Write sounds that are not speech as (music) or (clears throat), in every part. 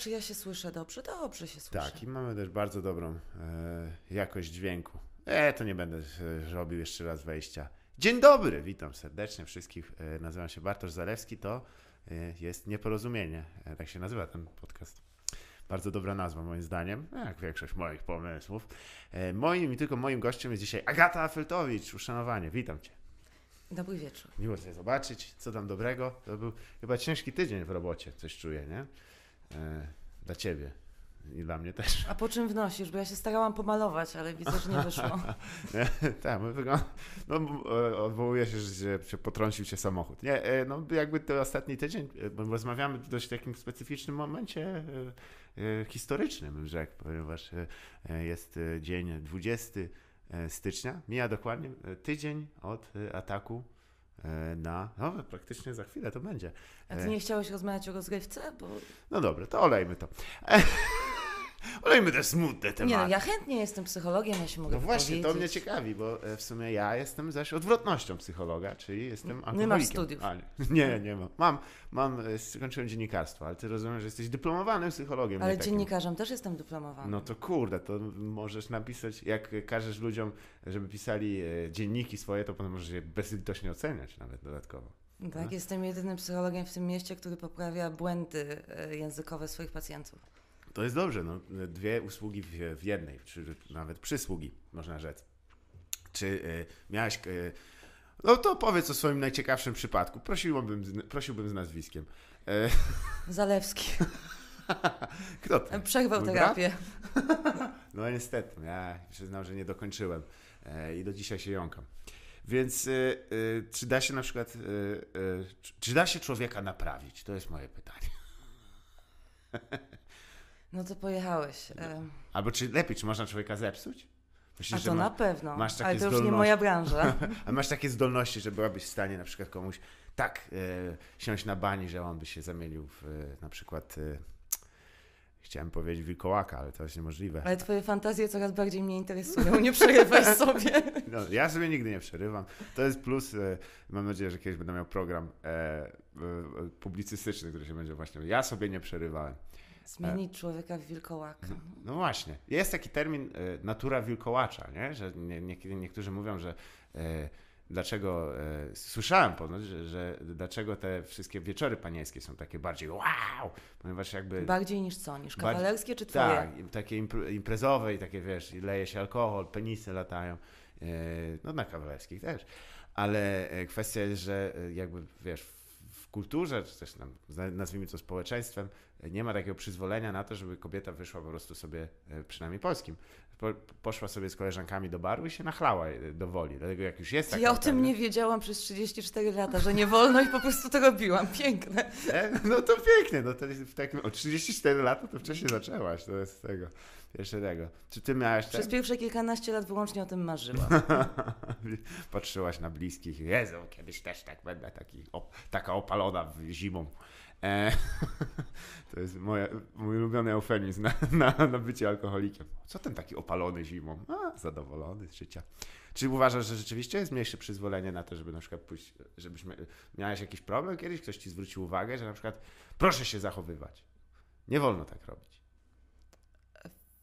czy ja się słyszę dobrze? Dobrze się słyszę. Tak, i mamy też bardzo dobrą e, jakość dźwięku. E, to nie będę e, robił jeszcze raz wejścia. Dzień dobry, witam serdecznie wszystkich. E, nazywam się Bartosz Zalewski, to e, jest Nieporozumienie. E, tak się nazywa ten podcast. Bardzo dobra nazwa moim zdaniem, jak większość moich pomysłów. E, moim i tylko moim gościem jest dzisiaj Agata Afeltowicz. Uszanowanie, witam Cię. Dobry wieczór. Miło Cię zobaczyć, co tam dobrego. To był chyba ciężki tydzień w robocie, coś czuję, nie? E, dla Ciebie i dla mnie też. A po czym wnosisz? Bo ja się starałam pomalować, ale widzę, że nie wyszło. (laughs) tak, no, e, odwołuje się, że się potrącił się samochód. Nie, e, no jakby to ostatni tydzień, bo rozmawiamy w dość takim specyficznym momencie historycznym, bym rzekł, ponieważ jest dzień 20 stycznia, mija dokładnie tydzień od ataku na. No, praktycznie za chwilę to będzie. A ty nie chciałeś rozmawiać o rozgrywce? Bo... No dobra, to olejmy to. Olejmy te smutne tematy. Nie, no, ja chętnie jestem psychologiem, ja się mogę No właśnie, to mnie ciekawi, bo e, w sumie ja jestem zaś odwrotnością psychologa, czyli jestem alkoholikiem. Nie masz studiów. A, (laughs) nie, nie mam. Mam, mam, e, skończyłem dziennikarstwo, ale ty rozumiem, że jesteś dyplomowanym psychologiem. Ale dziennikarzem też jestem dyplomowany. No to kurde, to możesz napisać, jak każesz ludziom, żeby pisali e, dzienniki swoje, to potem możesz je bezlitośnie oceniać nawet dodatkowo. Tak, jestem jedynym psychologiem w tym mieście, który poprawia błędy językowe swoich pacjentów. To jest dobrze, no, dwie usługi w, w jednej, czy nawet przysługi, można rzec. Czy y, miałeś. Y, no to powiedz o swoim najciekawszym przypadku. Prosiłbym, z- prosiłbym z nazwiskiem. E, (laughs) Zalewski. (laughs) kto to? Przerwał Mój terapię. (laughs) No niestety, ja przyznam, że nie dokończyłem e, i do dzisiaj się jąkam. Więc y, y, czy da się na przykład, y, czy da się człowieka naprawić? To jest moje pytanie. No to pojechałeś. E, Albo czy lepiej, czy można człowieka zepsuć? A Myślisz, to że ma- na pewno. masz takie Ale to już nie moja branża. (laughs) A masz takie zdolności, że byłabyś w stanie na przykład komuś tak e, siąść na bani, że on by się zamienił w e, na przykład e, chciałem powiedzieć wilkołaka, ale to jest niemożliwe. Ale twoje fantazje coraz bardziej mnie interesują. Nie przerywaj (laughs) sobie. No, ja sobie nigdy nie przerywam. To jest plus. Mam nadzieję, że kiedyś będę miał program publicystyczny, który się będzie właśnie. Ja sobie nie przerywałem. Zmienić człowieka w wilkołaka. No właśnie. Jest taki termin e, natura wilkołacza, nie? że nie, niekiedy niektórzy mówią, że e, dlaczego, e, słyszałem ponoć, że, że dlaczego te wszystkie wieczory panieńskie są takie bardziej wow, ponieważ jakby... Bardziej niż co? Niż kawalerskie czy twoje? tak, takie impre- imprezowe i takie, wiesz, leje się alkohol, penisy latają, e, no na kawalerskich też, ale e, kwestia jest, że e, jakby, wiesz, kulturze, czy też tam, nazwijmy to społeczeństwem, nie ma takiego przyzwolenia na to, żeby kobieta wyszła po prostu sobie, e, przynajmniej polskim, po, poszła sobie z koleżankami do baru i się nachlała e, do woli, dlatego jak już jest taka Ja o tym nie wiedziałam przez 34 lata, że nie wolno i po prostu to robiłam. Piękne. E, No to pięknie, no to w takim, o 34 lata to wcześniej zaczęłaś, to jest tego, jeszcze tego. Czy ty miałaś Przez ten? pierwsze kilkanaście lat wyłącznie o tym marzyłam. (laughs) Patrzyłaś na bliskich, Jezu, kiedyś też tak będę, taki, op, taka opalona w- zimą. E, (laughs) to jest moje, mój ulubiony eufemizm na, na, na bycie alkoholikiem. Co ten taki opalony zimą? A, zadowolony z życia. Czy uważasz, że rzeczywiście jest mniejsze przyzwolenie na to, żeby na przykład pójść, żebyś mia- miałeś jakiś problem kiedyś, ktoś ci zwrócił uwagę, że na przykład proszę się zachowywać. Nie wolno tak robić,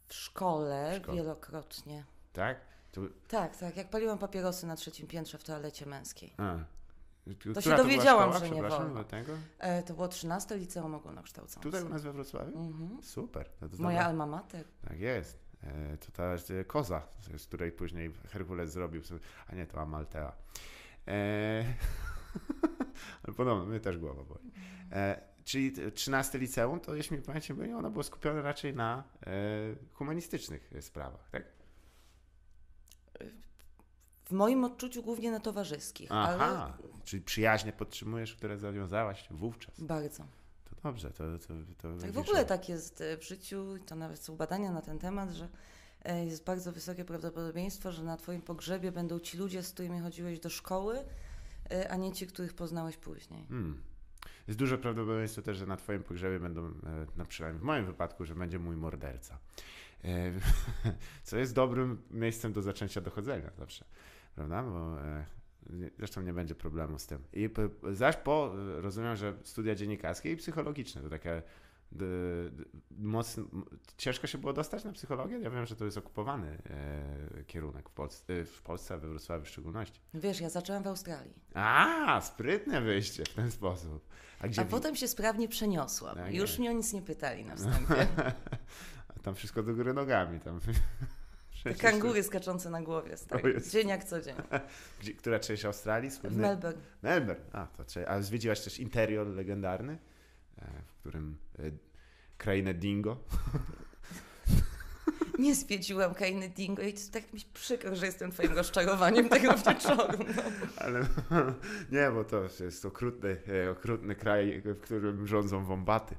W szkole, W szkole. wielokrotnie. tak? To, Tak, tak. Jak paliłam papierosy na trzecim piętrze w toalecie męskiej. a. To się dowiedziałam, że nie wolno. do tego? E, to było 13 liceum ogólnokształcące. Tutaj u nas we Wrocławiu? Mhm. Super. No to Moja dobra. alma mater. Tak jest. E, To ta e, koza, z- której później Herkules zrobił sobie, a nie, to Amaltea. E, Ale (laughs) podobno, mnie też głowa boli. E, czyli t- 13 liceum, to jeśli mi pamięć nie myli, ono było skupione raczej na e, humanistycznych e, sprawach, tak? W moim odczuciu głównie na towarzyskich, ale Aha, czyli przyjaźnie podtrzymujesz, które zawiązałaś wówczas. bardzo. To dobrze, to... to, to Tak w ogóle tak jest e, w życiu, to nawet są badania na ten temat, że e, jest bardzo wysokie prawdopodobieństwo, że na Twoim pogrzebie będą ci ludzie, z którymi chodziłeś do szkoły, e, a nie ci, których poznałeś później. Hmm. Jest duże prawdopodobieństwo też, że na Twoim pogrzebie będą, na przynajmniej w moim wypadku, że będzie mój morderca. (laughs) Co jest dobrym miejscem do zaczęcia dochodzenia zawsze, prawda? Bo e, zresztą nie będzie problemu z tym. I zaś po, rozumiem, że studia dziennikarskie i psychologiczne to takie D, d, mocno, ciężko się było dostać na psychologię? Ja wiem, że to jest okupowany e, kierunek w, Polsce, e, w Polsce, a we Wrocławiu w szczególności. Wiesz, ja zaczęłam w Australii, A, sprytne wyjście w ten sposób. A gdzie a potem się sprawnie przeniosłam. Tak Już mnie o nic nie pytali na wstępie. (laughs) A tam wszystko do góry nogami. Tam. Przecież- kangury skaczące na głowie, stary. Dzień jak co dzień. (laughs) Gdzie, która część Australii? W Słynny? Melbourne. Melbourne. A, to a zwiedziłaś też interior legendarny, e, w którym e, krainę Dingo. (laughs) Nie zwiedziłam Kainy Dingo i to tak mi przykro, że jestem twoim rozczarowaniem tego wieczoru. No. (laughs) Ale nie, bo to jest okrutny, e, okrutny kraj, w którym rządzą wombaty.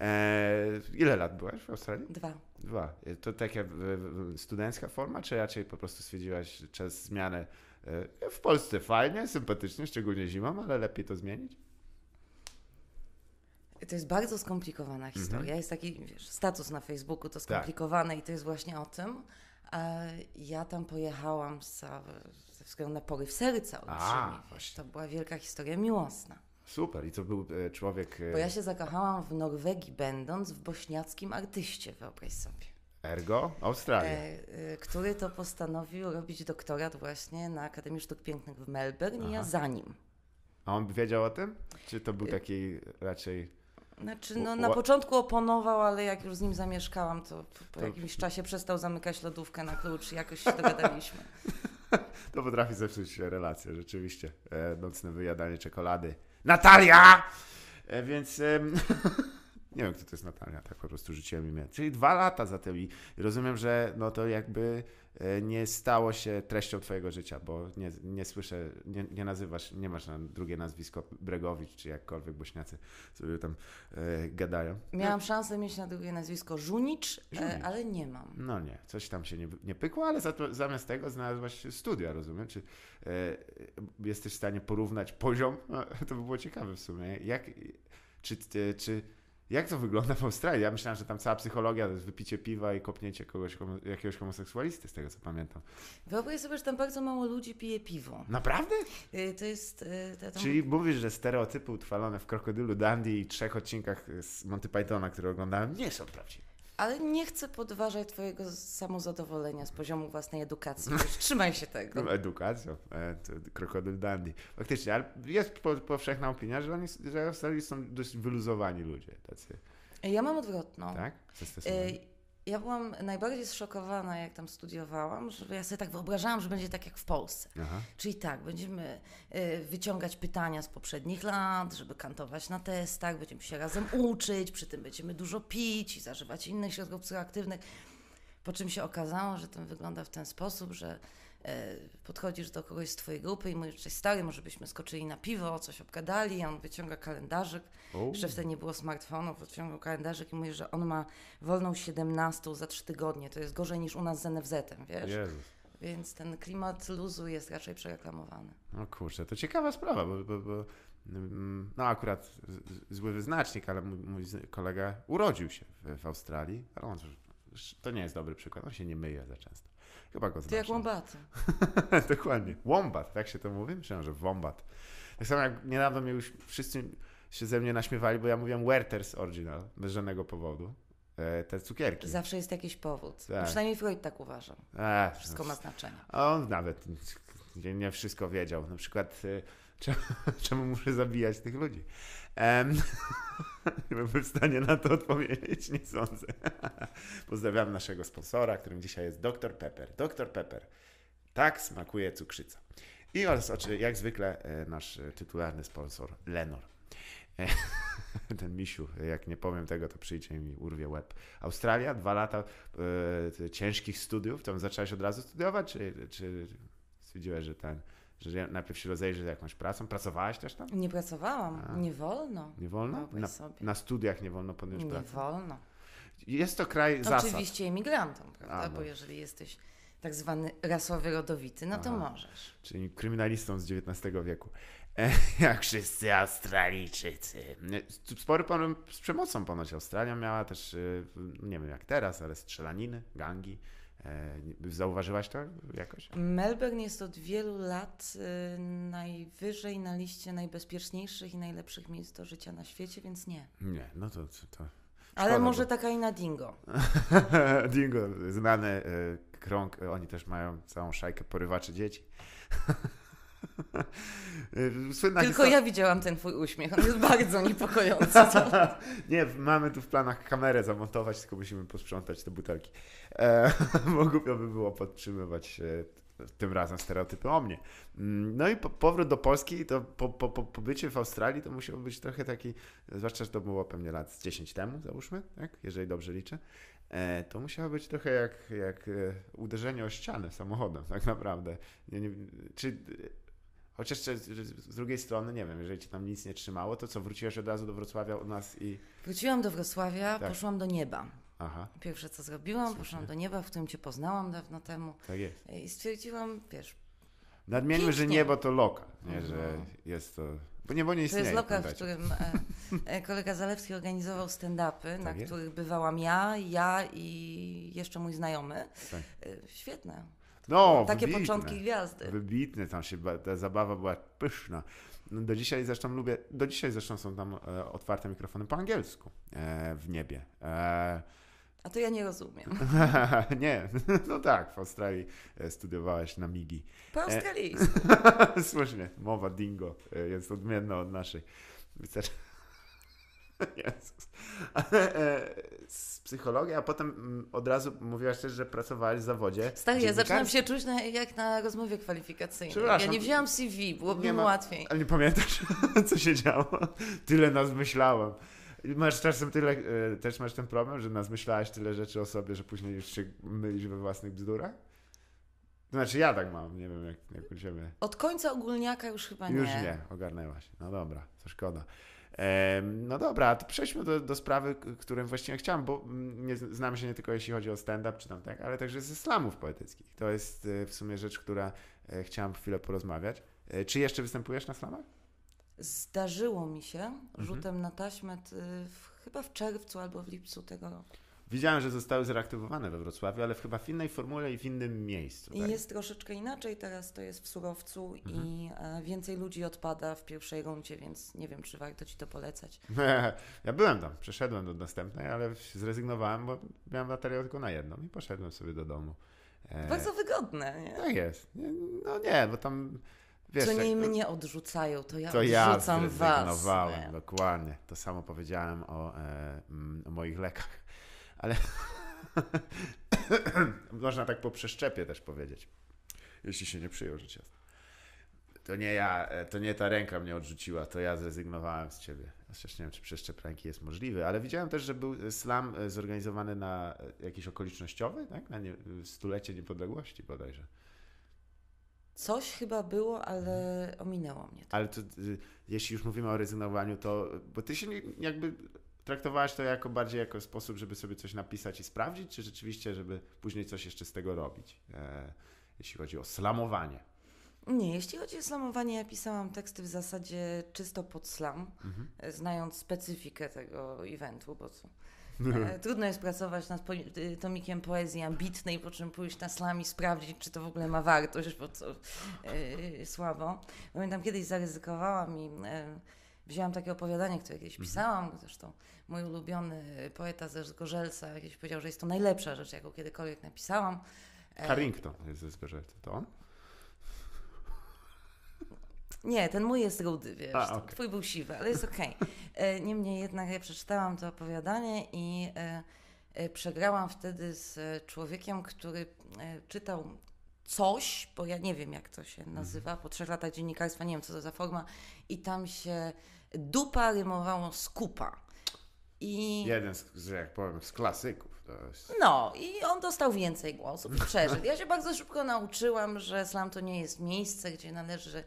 E, ile lat byłaś w Australii? Dwa. Dwa. E, To taka studencka forma, czy raczej po prostu stwierdziłaś czas zmiany? E, W Polsce fajnie, sympatycznie, szczególnie zimą, ale lepiej to zmienić? To jest bardzo skomplikowana Mhm. historia. Jest taki, wiesz, status na Facebooku, Tak. to skomplikowane i to jest właśnie o tym. E, Ja tam pojechałam ze względu na poryw serca olbrzymi. To była wielka historia miłosna. Super. I to był e, człowiek e, Bo ja się zakochałam w Norwegii, będąc w bośniackim artyście, wyobraź sobie. ergo Australia. E, który to postanowił robić doktorat właśnie na Akademii Sztuk Pięknych w Melbourne i ja za nim. A on wiedział o tym? Czy to był taki raczej... Znaczy, no, na początku oponował, ale jak już z nim zamieszkałam, to po, To- jakimś czasie przestał zamykać lodówkę na klucz i jakoś się dogadaliśmy. (laughs) To potrafi zepsuć relacje, rzeczywiście. E, nocne wyjadanie czekolady. Natalia! E, więc (laughs) nie wiem, kto to jest Natalia, tak po prostu rzuciłem imię. Czyli dwa lata za tym i rozumiem, że no to jakby e, nie stało się treścią twojego życia, bo nie, nie słyszę, nie, nie nazywasz, nie masz na drugie nazwisko Bregowicz, czy jakkolwiek bośniacy sobie tam e, gadają. Miałam szansę mieć na drugie nazwisko Żunicz, Żunicz. e, ale nie mam. No nie, coś tam się nie, nie pykło, ale za to, zamiast tego znalazłaś studia, rozumiem? Czy e, jesteś w stanie porównać poziom? No, to by było ciekawe w sumie. Jak, czy, e, czy, jak to wygląda w Australii? Ja myślałem, że tam cała psychologia to jest wypicie piwa i kopnięcie kogoś, jakiegoś homoseksualisty, z tego co pamiętam. Wyobraź sobie, że tam bardzo mało ludzi pije piwo. Naprawdę? Y, To jest... y, to tam... Czyli mówisz, że stereotypy utrwalone w Krokodylu Dandy i trzech odcinkach z Monty Pythona, które oglądałem, nie są prawdziwe. Ale nie chcę podważać twojego samozadowolenia z poziomu własnej edukacji. (laughs) Trzymaj się tego. No, edukacją, e, krokodyl dandy. Faktycznie, ale jest po, powszechna opinia, że oni że Australii są dość wyluzowani ludzie, tacy, Ja mam odwrotną. tak? Zastosowani. Ja byłam najbardziej zszokowana, jak tam studiowałam, że ja sobie tak wyobrażałam, że będzie tak jak w Polsce. Aha. Czyli tak, będziemy y, wyciągać pytania z poprzednich lat, żeby kantować na testach, będziemy się razem uczyć, przy tym będziemy dużo pić i zażywać innych środków psychoaktywnych. Po czym się okazało, że to wygląda w ten sposób, że e, podchodzisz do kogoś z twojej grupy i mówisz, cześć stary, może byśmy skoczyli na piwo, coś obgadali, a on wyciąga kalendarzyk. O, Jeszcze wtedy nie było smartfonów, wyciągał kalendarzyk i mówi, że on ma wolną 17 za 3 tygodnie. To jest gorzej niż u nas z NFZ-em, wiesz? Jezus. Więc ten klimat luzu jest raczej przereklamowany. No kurczę, to ciekawa sprawa, bo, bo, bo no akurat zły wyznacznik, ale mój, mój kolega urodził się w, w Australii, ale on, to nie jest dobry przykład, on się nie myje za często. Chyba go Ty jak znasz. łombaty. (laughs) Dokładnie. Wombat, tak się to mówi? Myślałem, że wombat. Tak samo jak niedawno mnie już wszyscy się ze mnie naśmiewali, bo ja mówiłem Werther's Original, bez żadnego powodu. E, te cukierki. Zawsze jest jakiś powód. Tak. Przynajmniej Freud tak uważał. E, Wszystko ma znaczenie. on nawet nie, wszystko wiedział. Na przykład, y, (laughs) czemu, czemu muszę zabijać tych ludzi? Em, (laughs) nie byłbym w stanie na to odpowiedzieć, nie sądzę. (laughs) Pozdrawiam naszego sponsora, którym dzisiaj jest Dr Pepper. Dr Pepper. Tak smakuje cukrzyca. I oraz, jak zwykle, e, nasz tytularny sponsor, Lenor. E, (laughs) Ten misiu, jak nie powiem tego, to przyjdzie mi urwie łeb. Australia, dwa lata e, ciężkich studiów. Tam zaczęłaś od razu studiować, czy, czy stwierdziłaś, że ten, że najpierw się rozejrzysz z jakąś pracą? Pracowałaś też tam? Nie pracowałam. A. Nie wolno. Nie wolno? Na, na studiach nie wolno podjąć Nie pracy. wolno. Jest to kraj zasad. Oczywiście emigrantom, prawda? A, no. Bo jeżeli jesteś tak zwany rasowy rodowity, no to Aha. możesz. czyli kryminalistą z XIX wieku. E, (laughs) jak wszyscy Australijczycy. Spory problem z przemocą ponoć Australia miała też, e, nie wiem jak teraz, ale strzelaniny, gangi. E, Zauważyłaś to jakoś? Melbourne jest od wielu lat y, najwyżej na liście najbezpieczniejszych i najlepszych miejsc do życia na świecie, więc nie. Nie, no to, to, Ale może taka i na Dingo. (laughs) Dingo, znany krąg, oni też mają całą szajkę porywaczy dzieci. (laughs) E, (laughs) słynna Tylko ja widziałam ten twój uśmiech, on jest bardzo niepokojący. (laughs) nie, mamy tu w planach kamerę zamontować, tylko musimy posprzątać te butelki. E, (laughs) bo głupio by było podtrzymywać tym razem stereotypy o mnie. Mm, no i po, powrót do Polski, to po, po, po pobycie w Australii to musiał być trochę taki, zwłaszcza, że to było pewnie lat 10 temu, załóżmy, tak? jeżeli dobrze liczę, e, to musiało być trochę jak, jak e, uderzenie o ścianę samochodem, tak naprawdę. Nie, nie, czy, chociaż z drugiej strony, nie wiem, jeżeli ci tam nic nie trzymało, to co, wróciłeś od razu do Wrocławia u nas i... Wróciłam do Wrocławia, tak. poszłam do nieba. Aha. Pierwsze co zrobiłam, Słusznie. poszłam do nieba, w którym cię poznałam dawno temu. Tak jest. I stwierdziłam, wiesz. Nadmieńmy, że niebo to lokal, nie, mhm. że jest to. Bo niebo nie istnieje. To jest lokal, w którym e, e, kolega Zalewski organizował stand-upy, tak na jest? których bywałam ja, ja i jeszcze mój znajomy. Tak. E, świetne. No, Takie wybitne, początki gwiazdy. Wybitne, tam się, ta zabawa była pyszna. Do dzisiaj zresztą lubię, do dzisiaj zresztą są tam e, otwarte mikrofony po angielsku e, w niebie. E, a to ja nie rozumiem. (laughs) nie, (laughs) no tak, w Australii e, studiowałaś na MIGI. Po e, australijsku. (laughs) Słusznie, mowa dingo e, jest odmienna od naszej. (laughs) Jezus. Z psychologii, a potem mm, od razu mówiłaś też, że pracowałaś w zawodzie. Stary, ja zaczynam się czuć na, jak na rozmowie kwalifikacyjnej. Ja nie wzięłam CV, byłoby mi łatwiej. Ale nie pamiętasz, (laughs) co się działo? Tyle nas myślałem. Masz czasem tyle, e, też masz ten problem, że nas myślałaś tyle rzeczy o sobie, że później już się mylisz we własnych bzdurach? Znaczy ja tak mam, nie wiem jak, jak u Ciebie. Od końca ogólniaka już chyba nie. Już nie, ogarnęłaś. No dobra, to szkoda. No dobra, to przejdźmy do, do sprawy, którym właściwie chciałem, bo mm, nie znam się nie tylko jeśli chodzi o stand-up czy tam tak, ale także ze slamów poetyckich. To jest e, w sumie rzecz, która e, chciałam chwilę porozmawiać. Czy jeszcze występujesz na slamach? Zdarzyło mi się mhm. rzutem na taśmę chyba w czerwcu albo w lipcu tego roku. Widziałem, że zostały zreaktywowane we Wrocławiu, ale chyba w innej formule i w innym miejscu. I tak? jest troszeczkę inaczej, teraz to jest w surowcu mhm. i e, więcej ludzi odpada w pierwszej rundzie, więc nie wiem, czy warto ci to polecać. (laughs) ja byłem tam, przeszedłem do następnej, ale zrezygnowałem, bo miałem materiał tylko na jedną i poszedłem sobie do domu. E... Bardzo wygodne, nie? Tak jest. No nie, bo tam Wiesz, Co nie mnie odrzucają, to ja to odrzucam ja was. Nie. dokładnie. To samo powiedziałem o, e, o moich lekach. Ale (coughs) można tak po przeszczepie też powiedzieć. Jeśli się nie przyjął, rzecz jasna. To nie ja, e, to nie ta ręka mnie odrzuciła, to ja zrezygnowałem z ciebie. Chociaż nie wiem, czy przeszczep ręki jest możliwy, ale widziałem też, że był slam e, zorganizowany na e, jakiś okolicznościowy, tak? Na nie, stulecie niepodległości bodajże. Coś chyba było, ale ominęło mnie to. Ale to, y, jeśli już mówimy o rezygnowaniu, to bo ty się jakby traktowałaś to jako bardziej jako sposób, żeby sobie coś napisać i sprawdzić, czy rzeczywiście, żeby później coś jeszcze z tego robić, e, jeśli chodzi o slamowanie? Nie, jeśli chodzi o slamowanie, ja pisałam teksty w zasadzie czysto pod slam, mhm. znając specyfikę tego eventu, bo co, E, (laughs) trudno jest pracować nad y, tomikiem poezji ambitnej, po czym pójść na slam i sprawdzić, czy to w ogóle ma wartość, bo to yy, słabo. Pamiętam, kiedyś zaryzykowałam i yy, wzięłam takie opowiadanie, które kiedyś mhm. pisałam, zresztą mój ulubiony poeta ze Zgorzelca kiedyś powiedział, że jest to najlepsza rzecz, jaką kiedykolwiek napisałam. Carrington jest ze Zgorzelca, to on? Nie, ten mój jest rudy, wiesz. A, okay. Twój był siwy, ale jest okej. Okay. E, niemniej jednak ja przeczytałam to opowiadanie i e, e, przegrałam wtedy z człowiekiem, który czytał coś, bo ja nie wiem jak to się nazywa, po trzech latach dziennikarstwa nie wiem co to za forma i tam się dupa rymowało z kupa. I... Jeden z, jak powiem, z klasyków. Jest... No, i on dostał więcej głosów i przeszedł. Ja się bardzo szybko nauczyłam, że slam to nie jest miejsce, gdzie należy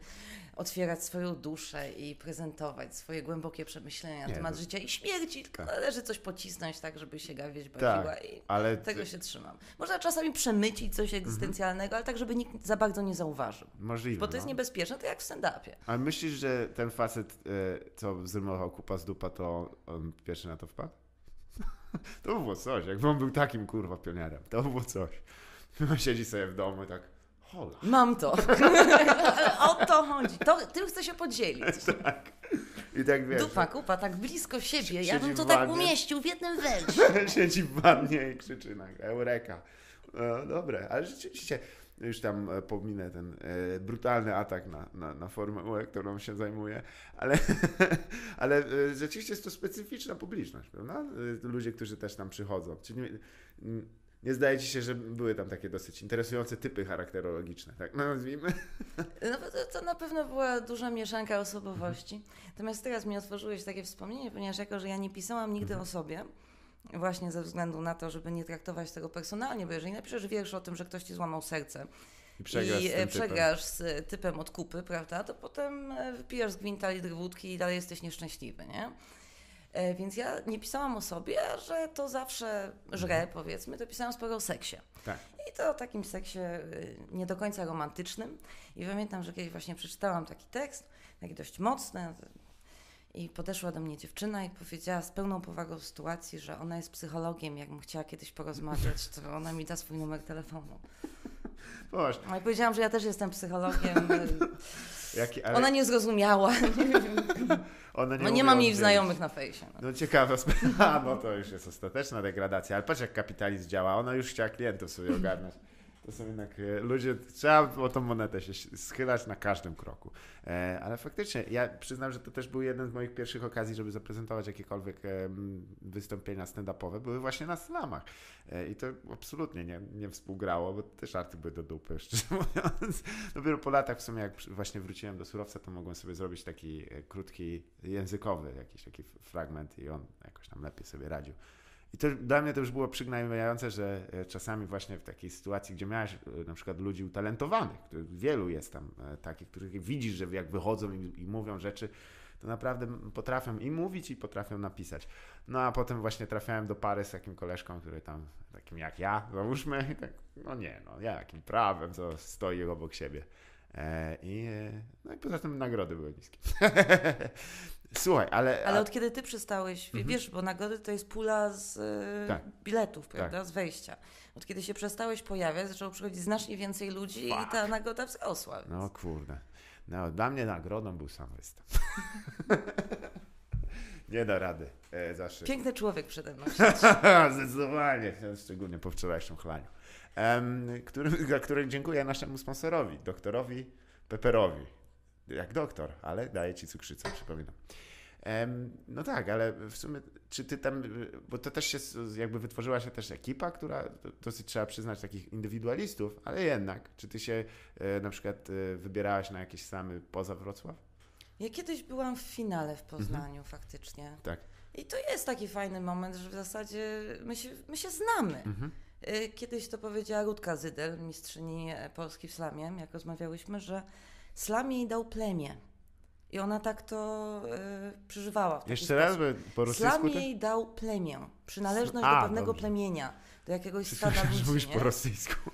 otwierać swoją duszę i prezentować swoje głębokie przemyślenia na temat to... życia i śmierci, tylko tak. należy coś pocisnąć tak, żeby się gawieć bawiła tak, i ale tego się trzymam. Można czasami przemycić coś mhm. egzystencjalnego, mhm. ale tak, żeby nikt za bardzo nie zauważył. Możliwe. Bo to jest no. niebezpieczne, to jak w stand-upie. Ale myślisz, że ten facet, e, co zrymował kupa z dupa, to on pierwszy na to wpadł? (laughs) to było coś, jakby on był takim kurwa pionierem. To było coś. (laughs) Siedzi sobie w domu i tak Hola. Mam to. (laughs) o to chodzi. To, tym chcę się podzielić. tak. I tak wiesz, Dupa, kupa, tak blisko siebie. Ja bym to tak umieścił w jednym (laughs) węże. siedzi w wannie i krzyczy na Eureka. No, dobre, ale rzeczywiście już tam e, pominę ten e, brutalny atak na, na, na Formułę, którą się zajmuję, ale, (laughs) ale e, rzeczywiście jest to specyficzna publiczność, prawda? E, Ludzie, którzy też tam przychodzą. Czyli nie, nie zdaje ci się, że były tam takie dosyć interesujące typy charakterologiczne, tak no, nazwijmy? No to, to na pewno była duża mieszanka osobowości. Natomiast teraz mi otworzyłeś takie wspomnienie, ponieważ jako, że ja nie pisałam nigdy o sobie, właśnie ze względu na to, żeby nie traktować tego personalnie, bo jeżeli napiszesz wiersz o tym, że ktoś ci złamał serce I przegrasz i z e, tym typem. przegrasz z typem od kupy, prawda, to potem wypijasz z gwinta litr wódki i dalej jesteś nieszczęśliwy, nie? E, Więc ja nie pisałam o sobie, że to zawsze żre, powiedzmy, to pisałam sporo o seksie. Tak. I to o takim seksie y, nie do końca romantycznym. I pamiętam, że kiedyś właśnie przeczytałam taki tekst, taki dość mocny. I podeszła do mnie dziewczyna i powiedziała z pełną powagą sytuacji, że ona jest psychologiem. Jakbym chciała kiedyś porozmawiać, to ona mi da swój numer telefonu. Boż, No i powiedziałam, że ja też jestem psychologiem. (laughs) jaki, ale Ona nie zrozumiała. (laughs) ona No nie, nie mam jej znajomych na fejsie. No. No ciekawa (laughs) sprawa, no to już jest ostateczna degradacja, ale patrz jak kapitalizm działa, ona już chciała klientów sobie ogarnąć. To są jednak e, ludzie, trzeba o tą monetę się schylać na każdym kroku. E, ale faktycznie, ja przyznam, że to też był jeden z moich pierwszych okazji, żeby zaprezentować jakiekolwiek wystąpienia stand-upowe, były właśnie na slamach. E, I to absolutnie nie, nie współgrało, bo te żarty były do dupy, (laughs) szczerze mówiąc. Dopiero po latach w sumie, jak właśnie wróciłem do surowca, to mogłem sobie zrobić taki krótki, językowy jakiś taki fragment i on jakoś tam lepiej sobie radził. I to dla mnie to już było przygnębiające, że e, czasami właśnie w takiej sytuacji, gdzie miałeś e, na przykład ludzi utalentowanych, których wielu jest tam e, takich, których widzisz, że jak wychodzą i, i mówią rzeczy, to naprawdę potrafią i mówić, i potrafią napisać. No a potem właśnie trafiałem do pary z takim koleżką, który tam, takim jak ja, załóżmy, (laughs) tak, no nie, no jakim prawem, co stoi obok siebie. I, no i poza tym nagrody były niskie. (laughs) Słuchaj, ale... Ale od kiedy ty przestałeś, Mhm. wiesz, bo nagrody to jest pula z y, Tak. biletów, prawda, z wejścia. Od kiedy się przestałeś pojawiać, zaczęło przychodzić znacznie więcej ludzi i Fuck. ta nagroda wzrosła. Więc. No kurde. No, dla mnie nagrodą był sam występ. (laughs) Nie da rady. E, zawsze. Piękny człowiek przede mną. (laughs) Zdecydowanie, szczególnie po wczorajszym chlaniu. Em, który, za który dziękuję naszemu sponsorowi, doktorowi Peperowi. Jak doktor, ale daje ci cukrzycę, przypominam. No tak, ale w sumie, czy ty tam, bo to też się, jakby wytworzyła się też ekipa, która, dosyć trzeba przyznać, takich indywidualistów, ale jednak, czy ty się e, na przykład e, wybierałaś na jakieś samy poza Wrocław? Ja kiedyś byłam w finale w Poznaniu faktycznie. Tak. I to jest taki fajny moment, że w zasadzie my się, my się znamy. Mhm. Y, Kiedyś to powiedziała Rutka Zydel, mistrzyni e, Polski w slamie, jak rozmawiałyśmy, że slam jej dał plemię. I ona tak to y, przeżywała w Jeszcze raz, bo po rosyjsku Slam jej dał plemię, przynależność A, do pewnego dobrze. plemienia, do jakiegoś stada ludzi. mówisz Nie? po rosyjsku.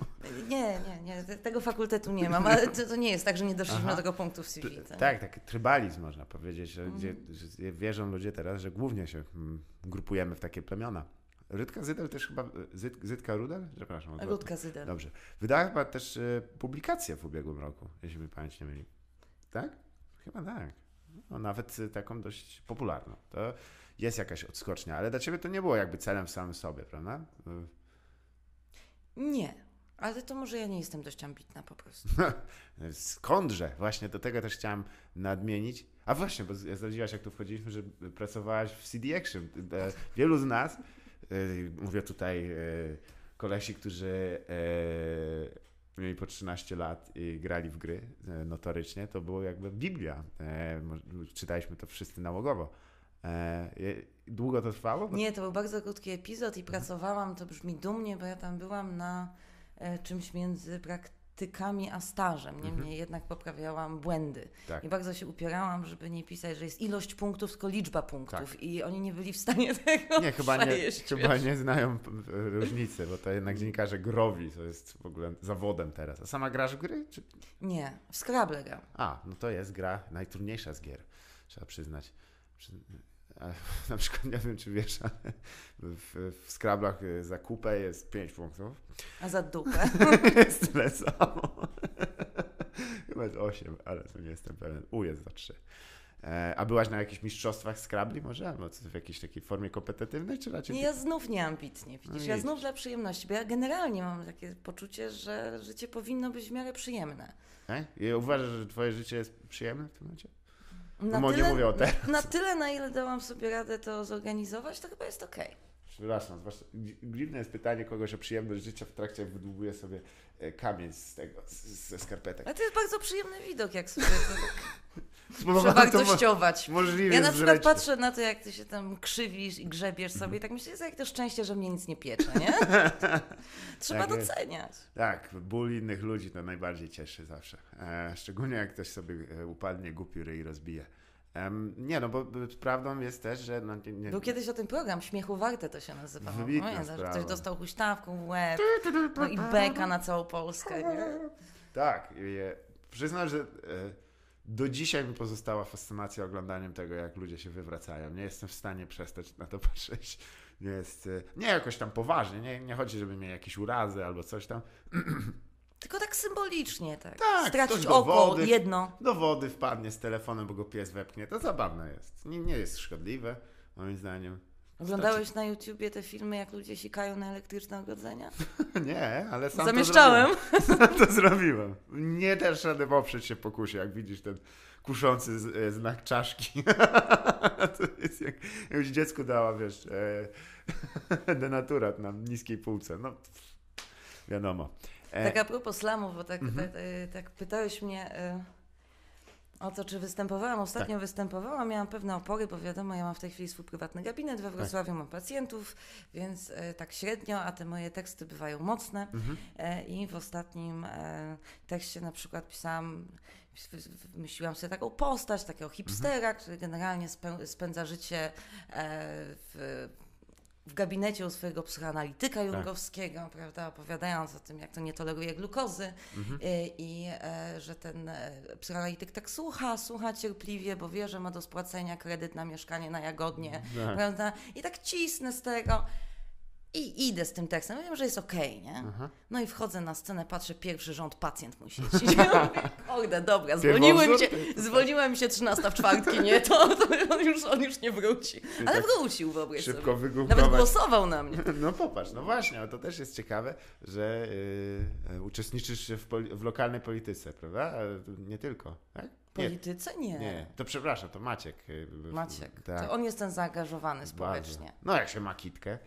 nie, nie, nie, te- tego fakultetu nie mam, ale to, to nie jest tak, że nie doszliśmy Aha. do tego punktu w CV. T- to nie? Tak, tak, trybalizm można powiedzieć, że, Mhm. gdzie, że wierzą ludzie teraz, że głównie się mm, grupujemy w takie plemiona. Rytka Zydel też chyba, Zyd, Zytka Rudel? Przepraszam. odwrotnie. Rutka Zydel. Dobrze. Wydała chyba też e, publikację w ubiegłym roku, jeśli mi pamięć nie myli. Tak? Chyba tak. No, nawet e, taką dość popularną. To jest jakaś odskocznia, ale dla Ciebie to nie było jakby celem w samym sobie, prawda? E, Nie, ale to może ja nie jestem dość ambitna po prostu. (laughs) Skądże? Właśnie do tego też chciałem nadmienić. A właśnie, bo zdradziłaś, jak tu wchodziliśmy, że pracowałaś w CD Action. Wielu z nas, mówię tutaj e, kolesi, którzy e, mieli po 13 lat i grali w gry notorycznie, to było jakby Biblia. Czytaliśmy to wszyscy nałogowo. Długo to trwało? Nie, to był bardzo krótki epizod i pracowałam, to brzmi dumnie, bo ja tam byłam na e, czymś między praktykami a stażem. Niemniej jednak poprawiałam błędy. Tak. I bardzo się upierałam, żeby nie pisać, że jest ilość punktów, tylko liczba punktów. Tak. I oni nie byli w stanie (laughs) tego Nie, chyba nie, chyba nie znają p- różnicy, bo to jednak dziennikarze growi, to jest w ogóle zawodem teraz. A sama grasz w gry? Czy... Nie, w Scrabble gram. A, no to jest gra najtrudniejsza z gier, trzeba przyznać. Przy... (laughs) Na przykład, nie wiem czy wiesz, ale w, w Scrablach y, za kupę jest 5 punktów. A za dupę. (laughs) jest tyle samo. (laughs) Chyba jest 8, ale to nie jestem pewien. U jest za 3. E, a byłaś na jakichś mistrzostwach Scrabble może? Albo w jakiejś takiej formie kompetytywnej, czy raczej... Nie, ja znów nie ambitnie, widzisz, No ja znów dla przyjemności, bo ja generalnie mam takie poczucie, że życie powinno być w miarę przyjemne. E? I uważasz, że twoje życie jest przyjemne w tym momencie? Na nie mówię o teraz. Na tyle, na ile dałam sobie radę to zorganizować, to chyba jest okej. Przepraszam, zwłaszcza dzi- dziwne jest pytanie kogoś o przyjemność życia w trakcie, jak wydłubuje sobie e, kamień z tego, z, ze skarpetek. Ale to jest bardzo przyjemny widok, jak sobie (laughs) przewartościować. możliwie Ja na przykład patrzę na to, jak ty się tam krzywisz i grzebiesz sobie i tak myślę, że jak to szczęście, że mnie nic nie piecze, nie? (laughs) Trzeba Tak jest. doceniać. Tak, ból innych ludzi to najbardziej cieszy zawsze. E, szczególnie jak ktoś sobie e, upadnie, głupi ryj rozbije. Nie, no bo prawdą jest też, że... No, nie, nie, Był kiedyś o tym program, Śmiechu Warte to się nazywało. Pamiętasz, że ktoś dostał huśtawką w łeb, no i beka na całą Polskę, nie? Tak, i, e, przyznam, że e, do dzisiaj mi pozostała fascynacja oglądaniem tego, jak ludzie się wywracają. Nie jestem w stanie przestać na to (laughs) patrzeć. Nie jest, e, nie jakoś tam poważnie, nie, nie chodzi, żeby mieć jakieś urazy albo coś tam. (clears throat) Tylko tak symbolicznie, tak. Tak, Stracić oko, wody. jedno. Do wody wpadnie z telefonem, bo go pies wepchnie. To zabawne jest. Nie, nie jest szkodliwe, moim zdaniem. Oglądałeś na YouTubie te filmy, jak ludzie sikają na elektryczne ogrodzenia? (laughs) Nie, ale sam Zamieszczałem. To zrobiłem. (laughs) Sam to zrobiłem. Nie dasz rady poprzeć się pokusie, jak widzisz ten kuszący e, znak czaszki. (laughs) to jest jak, już dziecku dała, wiesz, e, denaturat na niskiej półce. No, wiadomo. E, Tak a propos slamów, bo tak, Mhm. tak, tak pytałeś mnie o to, czy występowałam. Ostatnio Tak. występowałam, miałam pewne opory, bo wiadomo, ja mam w tej chwili swój prywatny gabinet Tak. we Wrocławiu, mam pacjentów, więc y, tak średnio, a te moje teksty bywają mocne. Mhm. E, I w ostatnim e, tekście na przykład pisałam, wymyśliłam sobie taką postać, takiego hipstera, który generalnie spę- spędza życie e, w, w gabinecie u swojego psychoanalityka jungowskiego, prawda, opowiadając o tym, jak to nie toleruje glukozy Mhm. e, i e, że ten e, psychoanalityk tak słucha, słucha cierpliwie, bo wie, że ma do spłacenia kredyt na mieszkanie na Jagodnie, Tak. prawda, i tak cisnę z tego i idę z tym tekstem, wiem, że jest okej, nie? Aha. No i wchodzę na scenę, patrzę, pierwszy rząd, pacjent musi siedzieć. Kurde, dobra, zwolniły mi się, zwolniła mi się 13 w czwartki, nie? To, to on, już, on już nie wróci. Ale tak wrócił, wyobraź Szybko sobie. Nawet wygoogować. głosował na mnie. (laughs) No popatrz, no właśnie, to też jest ciekawe, że y, y, uczestniczysz w, poli- w lokalnej polityce, prawda? Ale nie tylko, tak? W polityce? Nie. Nie, to przepraszam, to Maciek. y, w- Maciek, tak. to on jest ten zaangażowany Bardzo. społecznie. No jak się ma kitkę,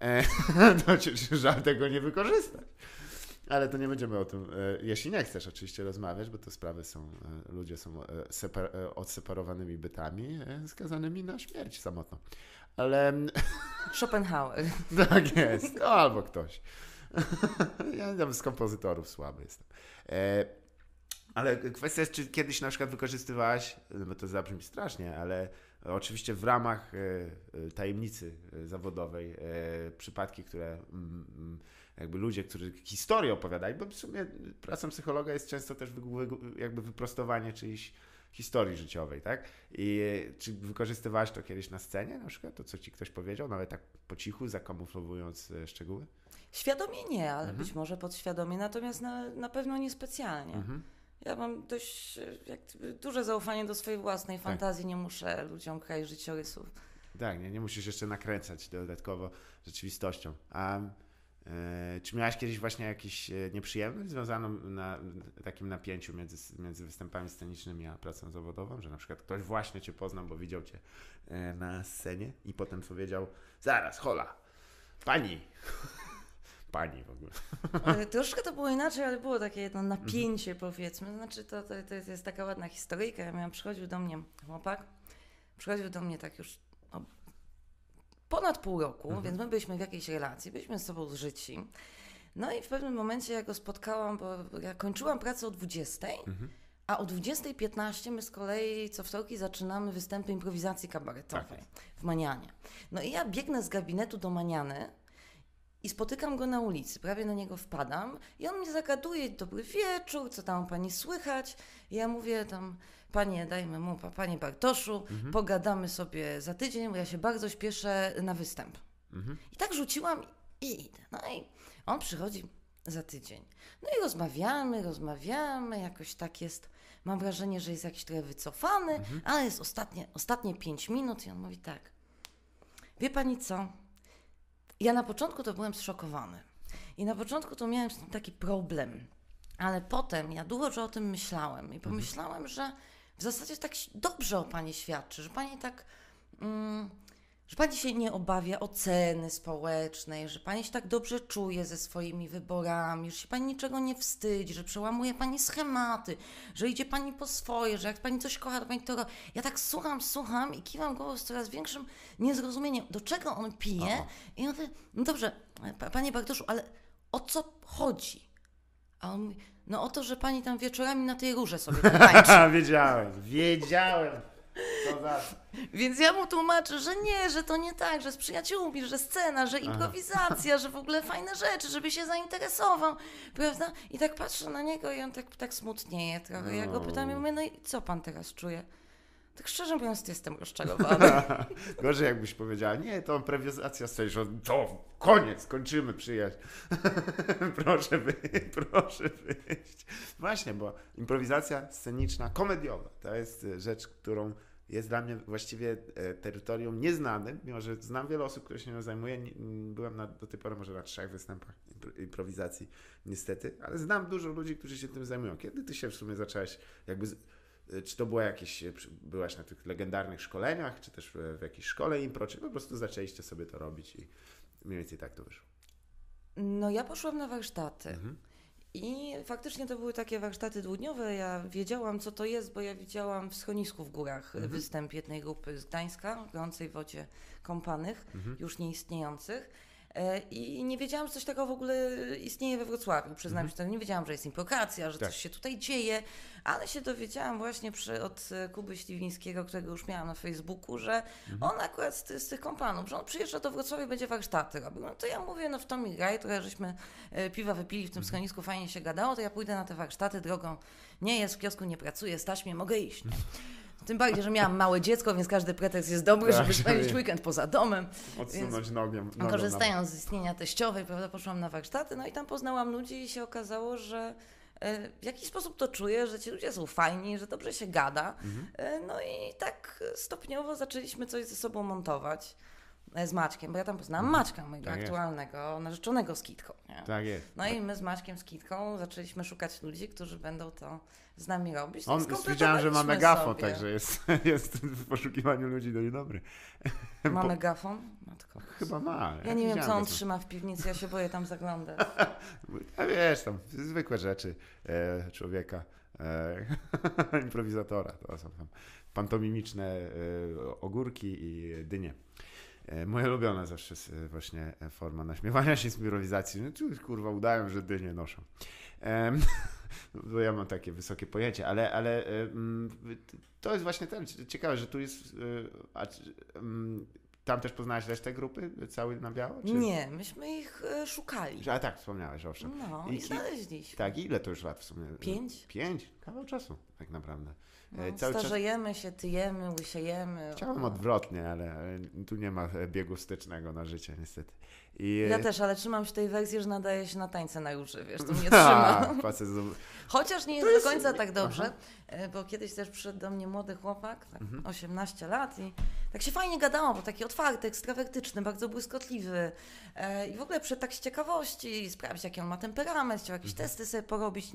e, (laughs) ci żal tego nie wykorzystać. Ale to nie będziemy o tym, e, jeśli nie chcesz oczywiście rozmawiać, bo to sprawy są, e, ludzie są e, separ, odseparowanymi bytami skazanymi na śmierć samotną. Ale (laughs) Schopenhauer. tak jest, no, albo ktoś. (laughs) ja tam z kompozytorów słaby jestem. Ale kwestia jest, czy kiedyś na przykład wykorzystywałaś, no bo to zabrzmi strasznie, ale oczywiście w ramach e, e, tajemnicy e, zawodowej przypadki, które mm, mm, jakby ludzie, którzy historię opowiadali, bo w sumie praca psychologa jest często też jakby wyprostowanie czyjejś historii życiowej, tak? I czy wykorzystywałaś to kiedyś na scenie, na przykład, to co ci ktoś powiedział, nawet tak po cichu, zakamuflowując szczegóły? Świadomie nie, ale Mhm. być może podświadomie, natomiast na, na pewno niespecjalnie. Mhm. Ja mam dość e, duże zaufanie do swojej własnej fantazji, nie muszę ludziom krać życiorysów. Tak, nie, nie musisz jeszcze nakręcać dodatkowo rzeczywistością. A e, czy miałaś kiedyś właśnie jakieś e, nieprzyjemność związaną na takim napięciu między, między występami scenicznymi a pracą zawodową, że na przykład ktoś właśnie cię poznał, bo widział cię e, na scenie i potem powiedział, zaraz, hola, pani, pani w ogóle. E, Troszkę to było inaczej, ale było takie jedno napięcie, powiedzmy. Znaczy, to, to, to jest taka ładna historyjka. Ja miałam, przychodził do mnie chłopak, przychodził do mnie tak już no, ponad pół roku, Mhm. więc my byliśmy w jakiejś relacji, byliśmy z sobą zżyci. No i w pewnym momencie ja go spotkałam, bo ja kończyłam pracę o 20, Mhm. a o 20.15 my z kolei co wtorki zaczynamy występy improwizacji kabaretowej Tak w Manianie. No i ja biegnę z gabinetu do Maniany i spotykam go na ulicy, prawie na niego wpadam i on mnie zagaduje, dobry wieczór, co tam pani słychać? I ja mówię tam, panie, dajmy mu, pa- panie Bartoszu, pogadamy sobie za tydzień, bo ja się bardzo śpieszę na występ. Mhm. I tak rzuciłam i idę. No i on przychodzi za tydzień. No i rozmawiamy, rozmawiamy, jakoś tak jest mam wrażenie, że jest jakiś trochę wycofany, ale jest ostatnie, ostatnie pięć minut i on mówi tak, wie pani co, ja na początku to byłem zszokowany. I na początku to miałem taki problem, ale potem ja dużo o tym myślałem i pomyślałem, że w zasadzie tak dobrze o pani świadczy, że pani tak... Mm, że pani się nie obawia oceny społecznej, że pani się tak dobrze czuje ze swoimi wyborami, że się pani niczego nie wstydzi, że przełamuje pani schematy, że idzie pani po swoje, że jak pani coś kocha, to pani to robi. Ja tak słucham, słucham i kiwam głową z coraz większym niezrozumieniem, do czego on pije. Aha. I ja mówię, no dobrze, pa- panie Bartoszu, ale o co chodzi? A on mówi, no o to, że pani tam wieczorami na tej rurze sobie tańczy. (laughs) wiedziałem, wiedziałem. Co za... Więc ja mu tłumaczę, że nie, że to nie tak, że z przyjaciółmi, że scena, że improwizacja, że w ogóle fajne rzeczy, żeby się zainteresował, prawda? I tak patrzę na niego i on tak, tak smutnieje trochę. Ja go pytam i mówię, no i co pan teraz czuje? Tak szczerze mówiąc, jestem rozczarowany. (laughs) Gorzej jakbyś powiedziała, nie, to improwizacja sceniczna, że to koniec, kończymy przyjaźń. (laughs) proszę wyjść, proszę wyjść. Właśnie, bo improwizacja sceniczna, komediowa, to jest rzecz, którą jest dla mnie właściwie e, terytorium nieznanym, mimo że znam wiele osób, które się nią zajmuje. Byłem na, do tej pory może na trzech występach impro- improwizacji, niestety, ale znam dużo ludzi, którzy się tym zajmują. Kiedy ty się w sumie zaczęłaś jakby... E, czy to było jakieś, e, byłaś na tych legendarnych szkoleniach, czy też w w jakiejś szkole impro, czy po prostu zaczęliście sobie to robić i mniej więcej tak to wyszło. No ja poszłam na warsztaty. Mhm. I faktycznie to były takie warsztaty dwudniowe. Ja wiedziałam, co to jest, bo ja widziałam w schronisku w górach Mhm. występ jednej grupy z Gdańska, w gorącej wodzie kąpanych, Mhm. już nieistniejących. E, I nie wiedziałam, że coś takiego w ogóle istnieje we Wrocławiu. Przyznam się, to nie wiedziałam, że jest improkacja, że Mhm. Tak. coś się tutaj dzieje, ale się dowiedziałam właśnie przy, od e, Kuby Śliwińskiego, którego już miałam na Facebooku, że Mhm. on akurat z, z tych kompanów, że on przyjeżdża do Wrocławia i będzie warsztaty robił. No to ja mówię, no w to mi graj, trochę żeśmy e, piwa wypili w tym schronisku, fajnie się gadało, to ja pójdę na te warsztaty drogą. Nie jest w kiosku, nie pracuję, stać mnie, mogę iść. No. Tym bardziej, że miałam małe dziecko, więc każdy pretekst jest dobry, Tak, żeby żeby- spędzić weekend poza domem. Odsunąć nogiem. Korzystając z istnienia teściowej, prawda, poszłam na warsztaty, no i tam poznałam ludzi i się okazało, że e, w jakiś sposób to czuję, że ci ludzie są fajni, że dobrze się gada. Mhm. E, No i tak stopniowo zaczęliśmy coś ze sobą montować e, z Maćkiem, bo ja tam poznałam Maćka, mojego Tak jest. aktualnego narzeczonego z Kitką. Nie? Tak jest. No i my z Maćkiem z Kitką zaczęliśmy szukać ludzi, którzy będą to z nami robić. No On widziałem, że ma megafon, sobie. także jest, (laughs) jest w poszukiwaniu ludzi do dobry. Ma Bo- megafon? Matko. Chyba ma. Ja nie wiem, co on go. trzyma w piwnicy, ja się boję tam zaglądać. (laughs) A wiesz, tam zwykłe rzeczy e, człowieka, e, (laughs) improwizatora. To są tam pantomimiczne e, ogórki i dynie. E, moja ulubiona zawsze jest właśnie e, forma naśmiewania się z improwizacji. No kurwa udają, że dynie noszą. (laughs) bo ja mam takie wysokie pojęcie, ale, ale e, mm, to jest właśnie ten, ciekawe, że tu jest, e, a, mm, tam też poznałeś resztę grupy, cały na biało? Czy? Nie, myśmy ich e, szukali. A tak, wspomniałeś, owszem. No I- i, znaleźliśmy. Tak, ile to już lat w sumie? Pięć? Pięć? Kawał czasu, tak naprawdę. No, E, Cały czas starzejemy się, tyjemy, łysiejemy. chciałem odwrotnie, ale, ale tu nie ma biegu stycznego na życie, niestety. I, Ja też, ale trzymam się tej wersji, że nadaje się na tańce na róży, wiesz, to mnie (laughs) trzyma. facet Chociaż nie jest, jest- do końca tak dobrze, Aha. e, bo kiedyś też przyszedł do mnie młody chłopak, tak, Mhm. 18 lat i tak się fajnie gadało, bo taki otwarty, ekstrawertyczny, bardzo błyskotliwy e, i w ogóle przyszedł tak z ciekawości sprawdzić, jaki on ma temperament, chciał jakieś testy sobie porobić,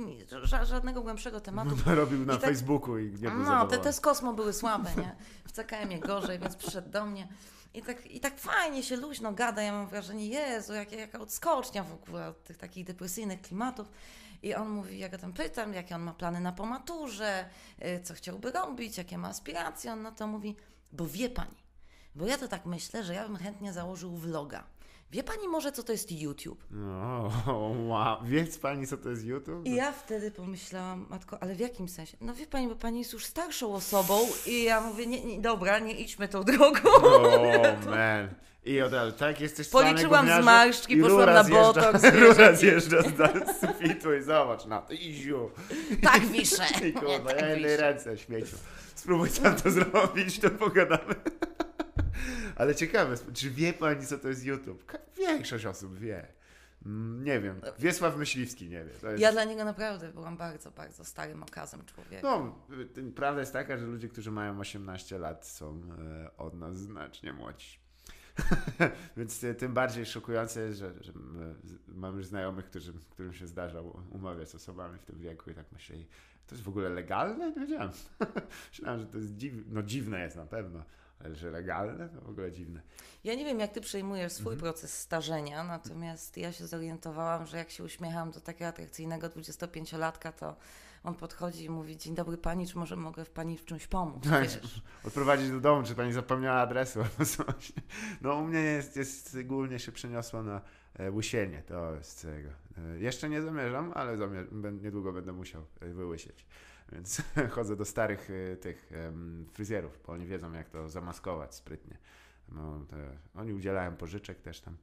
żadnego głębszego tematu. (laughs) robił na I tak- Facebooku i nie był No, te, te z Kosmo były słabe, nie? W CKM-ie gorzej, więc przyszedł do mnie. I tak, I tak fajnie się luźno gada. Ja mam wrażenie, Jezu, jak, jaka odskocznia w ogóle od tych takich depresyjnych klimatów. I on mówi, ja go tam pytam, jakie on ma plany na pomaturze, y, co chciałby robić, jakie ma aspiracje. On na to mówi, bo wie pani, bo ja to tak myślę, że ja bym chętnie założył vloga. Wie pani może, co to jest YouTube? No, (laughs) wow. Wiec pani, co to jest YouTube? I ja wtedy pomyślałam, matko, ale w jakim sensie? No wie pani, bo pani jest już starszą osobą i ja mówię, nie, nie dobra, nie idźmy tą drogą. O, (laughs) man. I od razu, tak, jesteś Policzyłam (laughs) z zmarszczki, poszłam na botoks, Rura zjeżdża z sufitu i zobacz na to, iziu. Tak wiszę. I kurwa, tak ja ręce śmieciu. Spróbuj sam to zrobić, to pogadamy. Ale ciekawe, czy wie pani, co to jest YouTube? Większość osób wie. Mm, Nie wiem. Wiesław Myśliwski nie wie. Jest... Ja dla niego naprawdę byłam bardzo, bardzo starym okazem człowieka. No, y, prawda jest taka, że ludzie, którzy mają 18 lat są e, od nas znacznie młodsi. (laughs) Więc y, tym bardziej szokujące jest, że, że mam już znajomych, którzy, którym się zdarza umawiać z osobami w tym wieku i tak myśleli, to jest w ogóle legalne? Nie wiedziałem. (laughs) Myślałem, że to jest dziw... no dziwne jest na pewno, że legalne? To w ogóle dziwne. Ja nie wiem, jak ty przejmujesz swój Mhm. proces starzenia, natomiast ja się zorientowałam, że jak się uśmiecham do takiego atrakcyjnego 25-latka, to on podchodzi i mówi: Dzień dobry pani, czy może mogę w pani w czymś pomóc? Wiesz? (laughs) Odprowadzić do domu, czy pani zapomniała adresu (laughs) albo coś. No u mnie jest, jest głównie się przeniosło na e, łysienie, to jest tego. E, jeszcze nie zamierzam, ale zamier- niedługo będę musiał e, wyłysieć. Więc (laughs) chodzę do starych e, tych fryzjerów, bo oni wiedzą jak to zamaskować sprytnie. No, oni udzielają pożyczek też tam.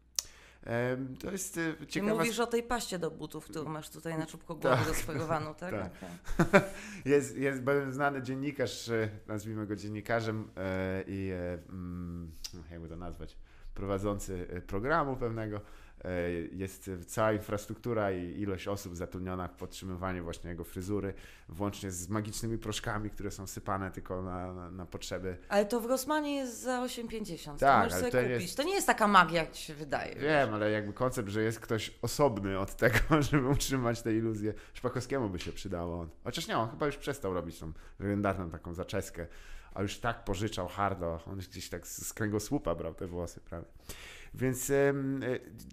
To jest Ty ciekawa mówisz o tej paście do butów, którą masz tutaj na czubku głowy Tak. rozparowaną, (laughs) tak? Tak. Okej. (laughs) Jest, jest znany dziennikarz, e, nazwijmy go dziennikarzem e, i e, mm, jakby to nazwać, prowadzący programu pewnego. E, jest cała infrastruktura i ilość osób zatrudniona w podtrzymywaniu właśnie jego fryzury, włącznie z magicznymi proszkami, które są sypane tylko na, na, na potrzeby. Ale to w Rossmanie jest za 8,50. Tak, to możesz sobie kupić. jest- To nie jest taka magia, jak ci się wydaje. wiesz. Wiem, ale jakby koncept, że jest ktoś osobny od tego, (laughs) żeby utrzymać tę iluzję. Szpakowskiemu by się przydało. Chociaż nie, on chyba już przestał robić tą legendarną taką zaczeskę, a już tak pożyczał hardo. On gdzieś tak z z kręgosłupa brał te włosy prawie. Więc e,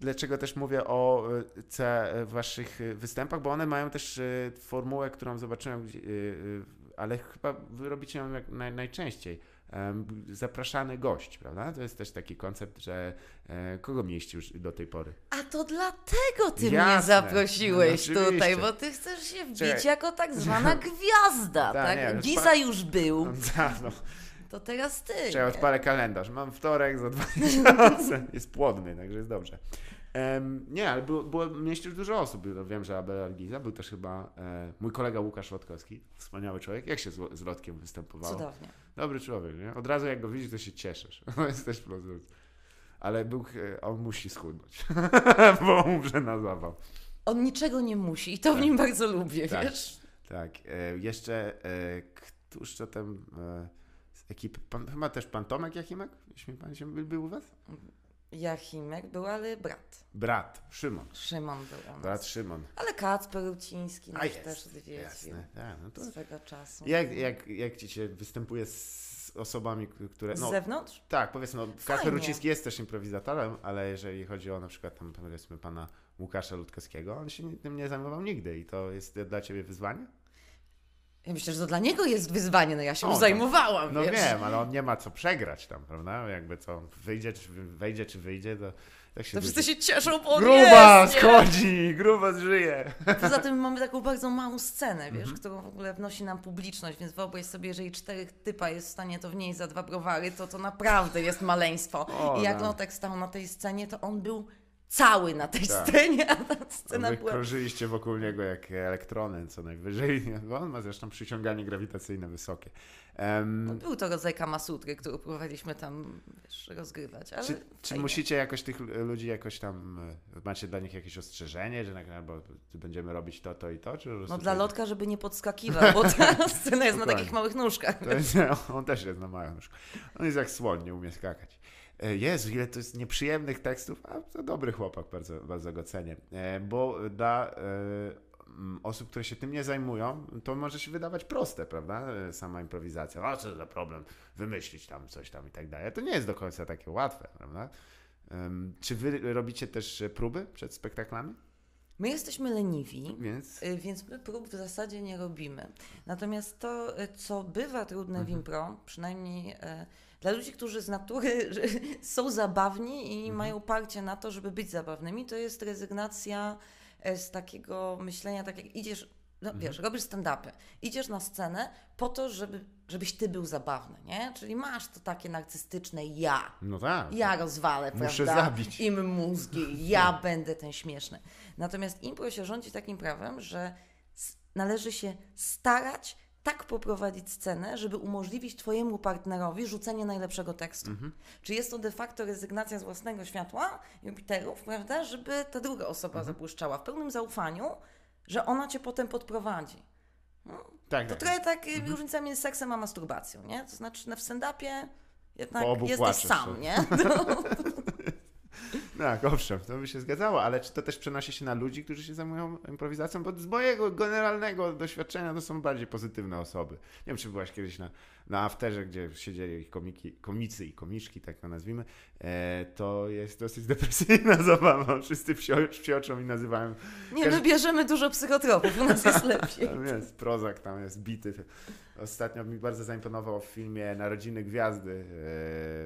dlaczego też mówię o e, ce, e, waszych występach, bo one mają też formułę, którą zobaczyłem, ale chyba wy robicie ją najczęściej. Zapraszany gość, prawda? To jest też taki koncept, że kogo mieliście już do tej pory? A to dlatego ty mnie Jasne. zaprosiłeś No, oczywiście. tutaj, bo ty chcesz się wbić Czekaj. jako tak zwana (laughs) gwiazda, Tak, tak? nie, już Giza już był, (laughs) No, no. To teraz ty. Czekaj, nie? odpalę kalendarz. Mam wtorek za dwa (laughs) miesiące. Jest płodny, także jest dobrze. Em, nie, ale było, było mieście już dużo osób. No, Wiem, że Abel Giza był też chyba e, mój kolega Łukasz Lotkowski. Wspaniały człowiek. Jak się z, z Lotkiem występowało? Cudownie. Dobry człowiek, nie? Od razu jak go widzisz, to się cieszysz. (laughs) Jest też plus. Ale był, e, on musi schudnąć, (laughs) bo umrze na zawał. On niczego nie musi i to w Tak. nim bardzo lubię, Tak. wiesz? Tak, e, jeszcze e, któż to tam e, ekipy, pan, chyba też pan Tomek Jachimek, jeśli pan się był, był u was? Jachimek był, ale brat. Brat, Szymon. Szymon był u nas. Brat Szymon. Ale Kacper Ruciński nas jest, też odwiedził jasne. Tak, no to swego czasu. jak, jak, jak ci się występuje z osobami, które... Z No, zewnątrz? tak, powiedzmy, no, Kacper. Ruciński jest też improwizatorem, ale jeżeli chodzi o na przykład tam powiedzmy pana Łukasza Ludkowskiego, on się tym nie zajmował nigdy i to jest dla ciebie wyzwanie? Ja myślę, że to dla niego jest wyzwanie, no ja się O, mu tak. zajmowałam, No wiesz? wiem, ale on nie ma co przegrać tam, prawda? Jakby co, wyjdzie czy wejdzie, czy wyjdzie, to tak się To wszyscy się cieszą, bo Gruba jest, schodzi, gruba żyje. Poza tym mamy taką bardzo małą scenę, wiesz, Mhm. którą w ogóle wnosi nam publiczność, więc wyobraź sobie, jeżeli czterech typa jest w stanie to wnieść za dwa browary, to to naprawdę jest maleństwo. O, I jak no. Lotek stał na tej scenie, to on był cały na tej Tak. scenie, a ta scena Wy była... krążyliście wokół niego jak elektrony co najwyżej. Bo on ma zresztą przyciąganie grawitacyjne wysokie. No, był to rodzaj kamasutry, który próbowaliśmy tam, wiesz, rozgrywać, ale czy czy musicie jakoś tych ludzi jakoś tam, e, macie dla nich jakieś ostrzeżenie, że nagle, bo będziemy robić to, to i to? Czy No dla Lotka, żeby nie podskakiwał, bo ta (laughs) scena jest na takich małych nóżkach. Jest, (laughs) on też jest na małym nóżku. On jest jak słoń, nie umie skakać. E, Jezu, ile to jest nieprzyjemnych tekstów, a to dobry chłopak, bardzo, bardzo go cenię. E, Bo dla e, osób, które się tym nie zajmują, to może się wydawać proste, prawda? Sama improwizacja. A co za problem wymyślić tam coś tam i tak dalej. To nie jest do końca takie łatwe, prawda? Czy wy robicie też próby przed spektaklami? My jesteśmy leniwi, Więc Y, Więc my prób w zasadzie nie robimy. Natomiast to, y, co bywa trudne Mhm. w impro, przynajmniej dla ludzi, którzy z natury (laughs) są zabawni i Mhm. mają parcie na to, żeby być zabawnymi, to jest rezygnacja e, z takiego myślenia, tak jak idziesz, no Mhm. wiesz, robisz stand-upy, idziesz na scenę po to, żeby, żebyś ty był zabawny, nie? Czyli masz to takie narcystyczne ja. no tak. Ja rozwalę, Muszę prawda? zabić. Im mózgi, (laughs) ja będę ten śmieszny. Natomiast impro się rządzi takim prawem, że należy się starać tak poprowadzić scenę, żeby umożliwić Twojemu partnerowi rzucenie najlepszego tekstu. Mhm. Czy jest to de facto rezygnacja z własnego światła, Jupiterów, prawda, żeby ta druga osoba Mhm. zabłyszczała w pełnym zaufaniu, że ona Cię potem podprowadzi. Tak, To tak. trochę tak y, różnica między seksem a masturbacją, nie? To znaczy na w stand-upie jednak jesteś płaczesz sam, sobie. nie? No. (laughs) (laughs) Tak, owszem, to by się zgadzało, ale czy to też przenosi się na ludzi, którzy się zajmują improwizacją? Bo z mojego generalnego doświadczenia to są bardziej pozytywne osoby. Nie wiem, czy byłaś kiedyś na, na afterze, gdzie siedzieli komiki, komicy i komiczki, tak to nazwijmy. E, to jest dosyć (laughs) depresyjna zabawa. Wszyscy psio, psioczą i nazywają. Nie, Każdy- my bierzemy dużo psychotropów, u nas jest lepiej. (laughs) Tam jest prozak, tam jest bity. Ostatnio mi bardzo zaimponował w filmie Narodziny Gwiazdy.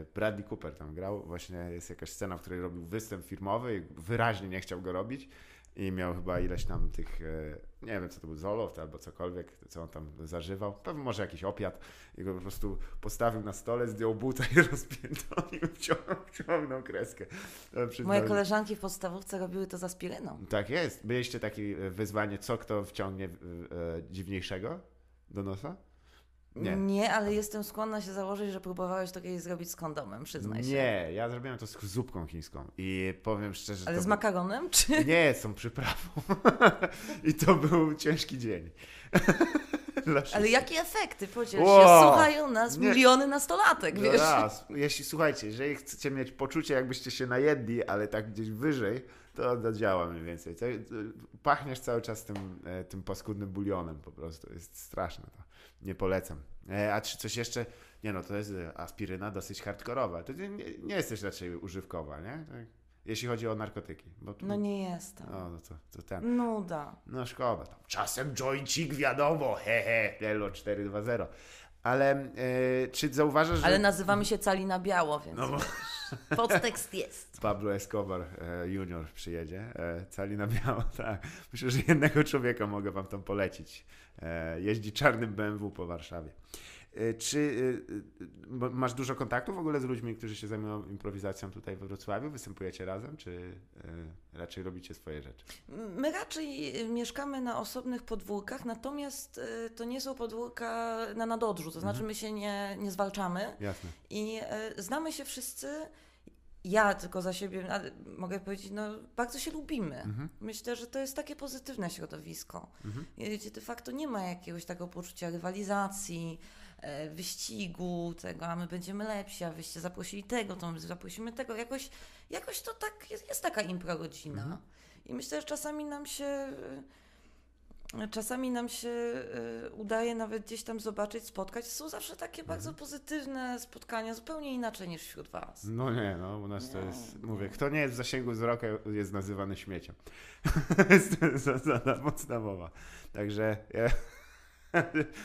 e, Bradley Cooper tam grał. Właśnie jest jakaś scena, w której robił występ firmowy i wyraźnie nie chciał go robić. I miał chyba ileś tam tych, e, nie wiem co to był, Zoloft albo cokolwiek, co on tam zażywał. Pewnie może jakiś opiat. I go po prostu postawił na stole, zdjął buta i (laughs) rozpiętonił, wciągnął, wciągnął kreskę. E, przyznał- Moje koleżanki w podstawówce robiły to za spiryną. tak jest. Byliście takie e, wyzwanie, co kto wciągnie dziwniejszego do nosa? Nie. ale jestem skłonna się założyć, że próbowałeś to kiedyś zrobić z kondomem, przyznaj się. Nie, ja zrobiłem to z zupką chińską i powiem szczerze, Ale z makaronem, czy... Nie, z tą przyprawą. (laughs) I to był ciężki dzień. (laughs) Ale jakie efekty? Przecież Wow. słuchają nas Nie. miliony nastolatek, No wiesz? raz. Jeśli słuchajcie, jeżeli chcecie mieć poczucie, jakbyście się najedli, ale tak gdzieś wyżej, to zadziała mniej więcej. Pachniesz cały czas tym, e, tym paskudnym bulionem po prostu. Jest straszne to. Nie polecam. E, a czy coś jeszcze? Nie no, to jest e, aspiryna dosyć hardkorowa. To nie, nie, nie jest też raczej używkowa, nie? Tak, jeśli chodzi o narkotyki. Bo, No nie jestem. No, no to, to ten. Nuda. No szkoda. Tam. Czasem joincik wiadomo, hehe, Elo 420. Ale e, czy zauważasz, że... Ale nazywamy się Cali na biało, więc No bo- podtekst jest. (laughs) Pablo Escobar e, Junior przyjedzie, e, cali na biało, (laughs) tak. Myślę, że jednego człowieka mogę wam tam polecić. E, jeździ czarnym BMW po Warszawie. E, czy e, masz dużo kontaktów w ogóle z ludźmi, którzy się zajmują improwizacją tutaj we Wrocławiu? Występujecie razem, czy raczej robicie swoje rzeczy? My raczej mieszkamy na osobnych podwórkach, natomiast to nie są podwórka na nadodrzu, to znaczy my się nie, nie zwalczamy Jasne. i znamy się wszyscy. Ja tylko za siebie mogę powiedzieć, no bardzo się lubimy. Mhm. Myślę, że to jest takie pozytywne środowisko, Mhm. gdzie de facto nie ma jakiegoś takiego poczucia rywalizacji, e, wyścigu, tego, a my będziemy lepsi, a wyście zaprosili tego, to my zaprosimy tego. Jakoś, jakoś to tak, jest, jest taka improgodzina. Mhm. I myślę, że czasami nam się czasami nam się e, udaje nawet gdzieś tam zobaczyć, spotkać. Są zawsze takie bardzo pozytywne spotkania, zupełnie inaczej niż wśród was. No nie, no u nas to Nie, jest, nie. mówię, kto nie jest w zasięgu wzroku jest nazywany śmieciem. (laughs) jest to zasada podstawowa. Także (laughs) ja,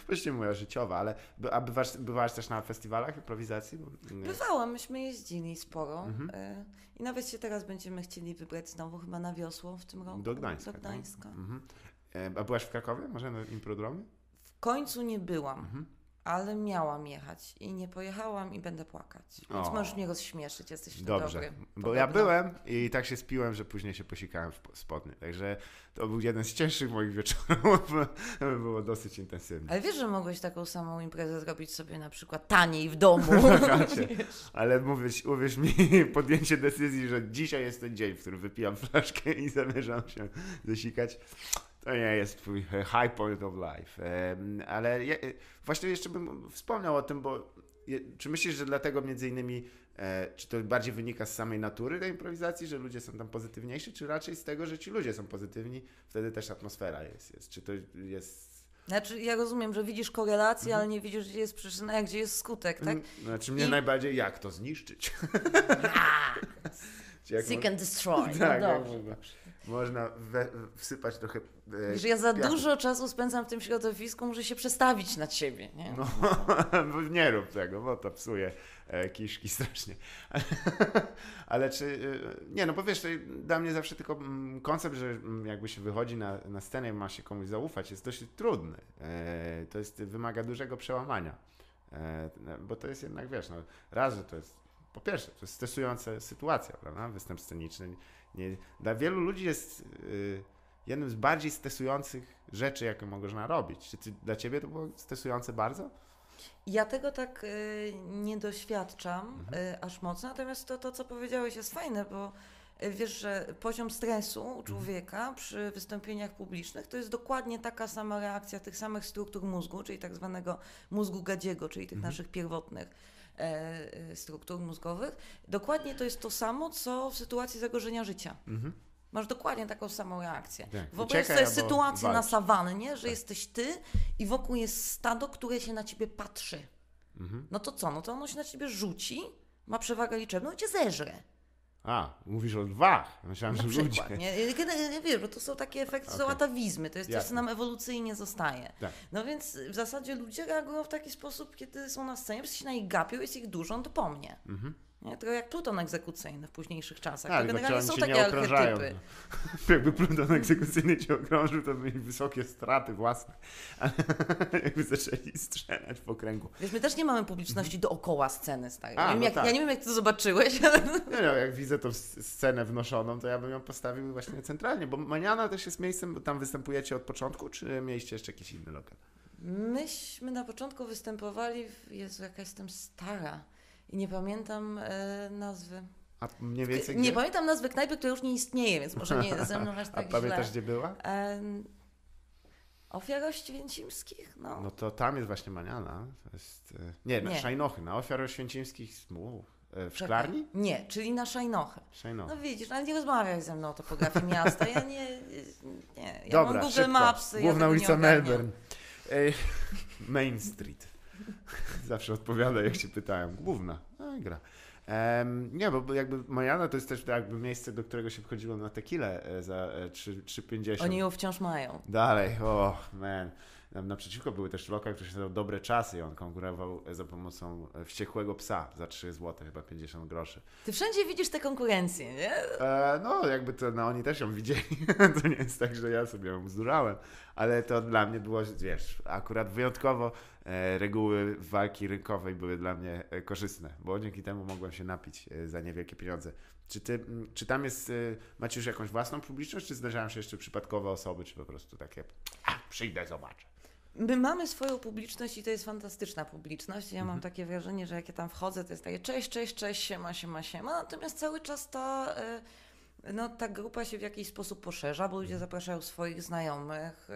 właściwie moja życiowa, ale by- a bywasz, bywałaś też na festiwalach improwizacji? Nie. Bywałam, myśmy jeździli sporo Mhm. e, i nawet się teraz będziemy chcieli wybrać znowu chyba na wiosło w tym roku. Do Gdańska. Do tak? Gdańska. Mhm. E, A byłaś w Krakowie? Może na improdromie? W końcu nie byłam, Mhm. ale miałam jechać i nie pojechałam i będę płakać. Więc O. możesz mnie rozśmieszyć, jesteś Dobrze, dobry. bo ja byłem i tak się spiłem, że później się posikałem w spodnie. Także to był jeden z cięższych moich wieczorów. (laughs) Było dosyć intensywny. Ale wiesz, że mogłeś taką samą imprezę zrobić sobie na przykład taniej w domu. (laughs) (laughs) Ale mówisz, uwierz mi, podjęcie decyzji, że dzisiaj jest ten dzień, w którym wypijam flaszkę i zamierzam się zasikać, to nie jest twój e, high point of life. Ale ja, e, właśnie jeszcze bym wspomniał o tym, bo czy myślisz, że dlatego między innymi, e, czy to bardziej wynika z samej natury tej improwizacji, że ludzie są tam pozytywniejsi, czy raczej z tego, że ci ludzie są pozytywni, wtedy też atmosfera jest, jest. Czy to jest... Znaczy, ja rozumiem, że widzisz korelację, Mhm. ale nie widzisz, gdzie jest przyczyna, a gdzie jest skutek, tak? Mm, Znaczy mnie I- najbardziej, jak to zniszczyć? (laughs) Seek and destroy. (laughs) Tak, no jak dobrze. Można, we, wsypać trochę. E, ja za piachu. dużo czasu spędzam w tym środowisku, muszę się przestawić na ciebie, nie? No, (laughs) nie rób tego, bo to psuje e, kiszki strasznie. (laughs) Ale czy. E, nie, no bo wiesz, dla mnie zawsze tylko mm, koncept, że mm, jakby się wychodzi na, na scenę i ma się komuś zaufać, jest dość trudny. E, to jest, wymaga dużego przełamania. E, bo to jest jednak, wiesz, no, raz, że to jest. Po pierwsze, to jest stresująca sytuacja, prawda? Występ sceniczny. Nie, dla wielu ludzi jest. y, jednym z bardziej stresujących rzeczy, jakie można robić. Czy ty, dla ciebie to było stresujące bardzo? Ja tego tak y, nie doświadczam y, aż mocno, natomiast to, to, co powiedziałeś, jest fajne, bo y, wiesz, że poziom stresu u człowieka przy wystąpieniach publicznych to jest dokładnie taka sama reakcja tych samych struktur mózgu, czyli tak zwanego mózgu gadziego, czyli tych naszych pierwotnych struktur mózgowych. Dokładnie to jest to samo, co w sytuacji zagrożenia życia. Masz dokładnie taką samą reakcję. Tak. Wyobraź sobie sytuację na walcz. sawannie, że jesteś ty i wokół jest stado, które się na ciebie patrzy. Mhm. No to co? No to ono się na ciebie rzuci, ma przewagę liczebną i cię zeżre. A, mówisz o lwach. Myślałem, Na że ludzie. przykład. Nie? Generalnie wiesz, bo to są takie efekty, to są atawizmy, to jest coś, co nam ewolucyjnie zostaje. Tak. No więc w zasadzie ludzie reagują w taki sposób, kiedy są na scenie, wszyscy się na ich gapią, jest ich dużo, no to po mnie. Nie? Trochę jak pluton egzekucyjny w późniejszych czasach. Tak, to tylko generalnie są takie archetypy. (laughs) Jakby pluton egzekucyjny cię okrążył, to mieli wysokie straty własne. (laughs) Ale jakby zaczęli strzelać w okręgu. Wiesz, my też nie mamy publiczności dookoła sceny, stary. A, wiem, no jak, tak. Ja nie wiem, jak ty to zobaczyłeś, (laughs) ale... Nie no, jak widzę tą scenę wnoszoną, to ja bym ją postawił właśnie centralnie, bo Maniana też jest miejscem, bo tam występujecie od początku, czy mieliście jeszcze jakiś inny lokal? Myśmy na początku występowali, w... Jezu, jaka jestem stara i nie pamiętam e, nazwy. A mniej więcej nie gdzie? pamiętam nazwy knajpy, która już nie istnieje, więc może nie ze mną aż (laughs) A tak pamiętasz, źle. gdzie była? Em, Ofiar Oświęcimskich? No. No to tam jest właśnie Maniana. Jest, e, nie, na Nie. Szajnochy, na ofiar oświęcimskich u, e, w szklarni? Nie, czyli na Szajnochę. Szajnochy. No widzisz, ale nie rozmawiaj ze mną o topografii miasta. Ja nie. nie ja Dobra, mam Google szybko. Maps. ja Główna nie ulica. Melbourne. (laughs) Main Street. (laughs) Zawsze odpowiada, jak się pytają. Główna. No i gra. Em, nie, bo jakby Majana to jest też jakby miejsce, do którego się wchodziło na tequilę e, za e, 3 3,50. Oni ją wciąż mają. Dalej, o man. Naprzeciwko były też lokal, który się nazywał Dobre Czasy i on konkurował e, za pomocą e, wściekłego psa za 3 zł, chyba 50 groszy. Ty wszędzie widzisz tę konkurencję, nie? E, no, jakby to, no oni też ją widzieli. (laughs) to nie jest tak, że ja sobie ją bzdurałem, ale to dla mnie było, wiesz, akurat wyjątkowo e, reguły walki rynkowej były dla mnie e, korzystne, bo dzięki temu mogłem się napić za niewielkie pieniądze. Czy, ty, czy tam jest, macie już jakąś własną publiczność, czy zdarzają się jeszcze przypadkowe osoby, czy po prostu takie, a, przyjdę, zobaczę. My mamy swoją publiczność i to jest fantastyczna publiczność. Ja Mhm. mam takie wrażenie, że jak ja tam wchodzę, to jest takie cześć, cześć, cześć, siema, siema, siema. Natomiast cały czas ta, y, no, ta grupa się w jakiś sposób poszerza, bo Mhm. ludzie zapraszają swoich znajomych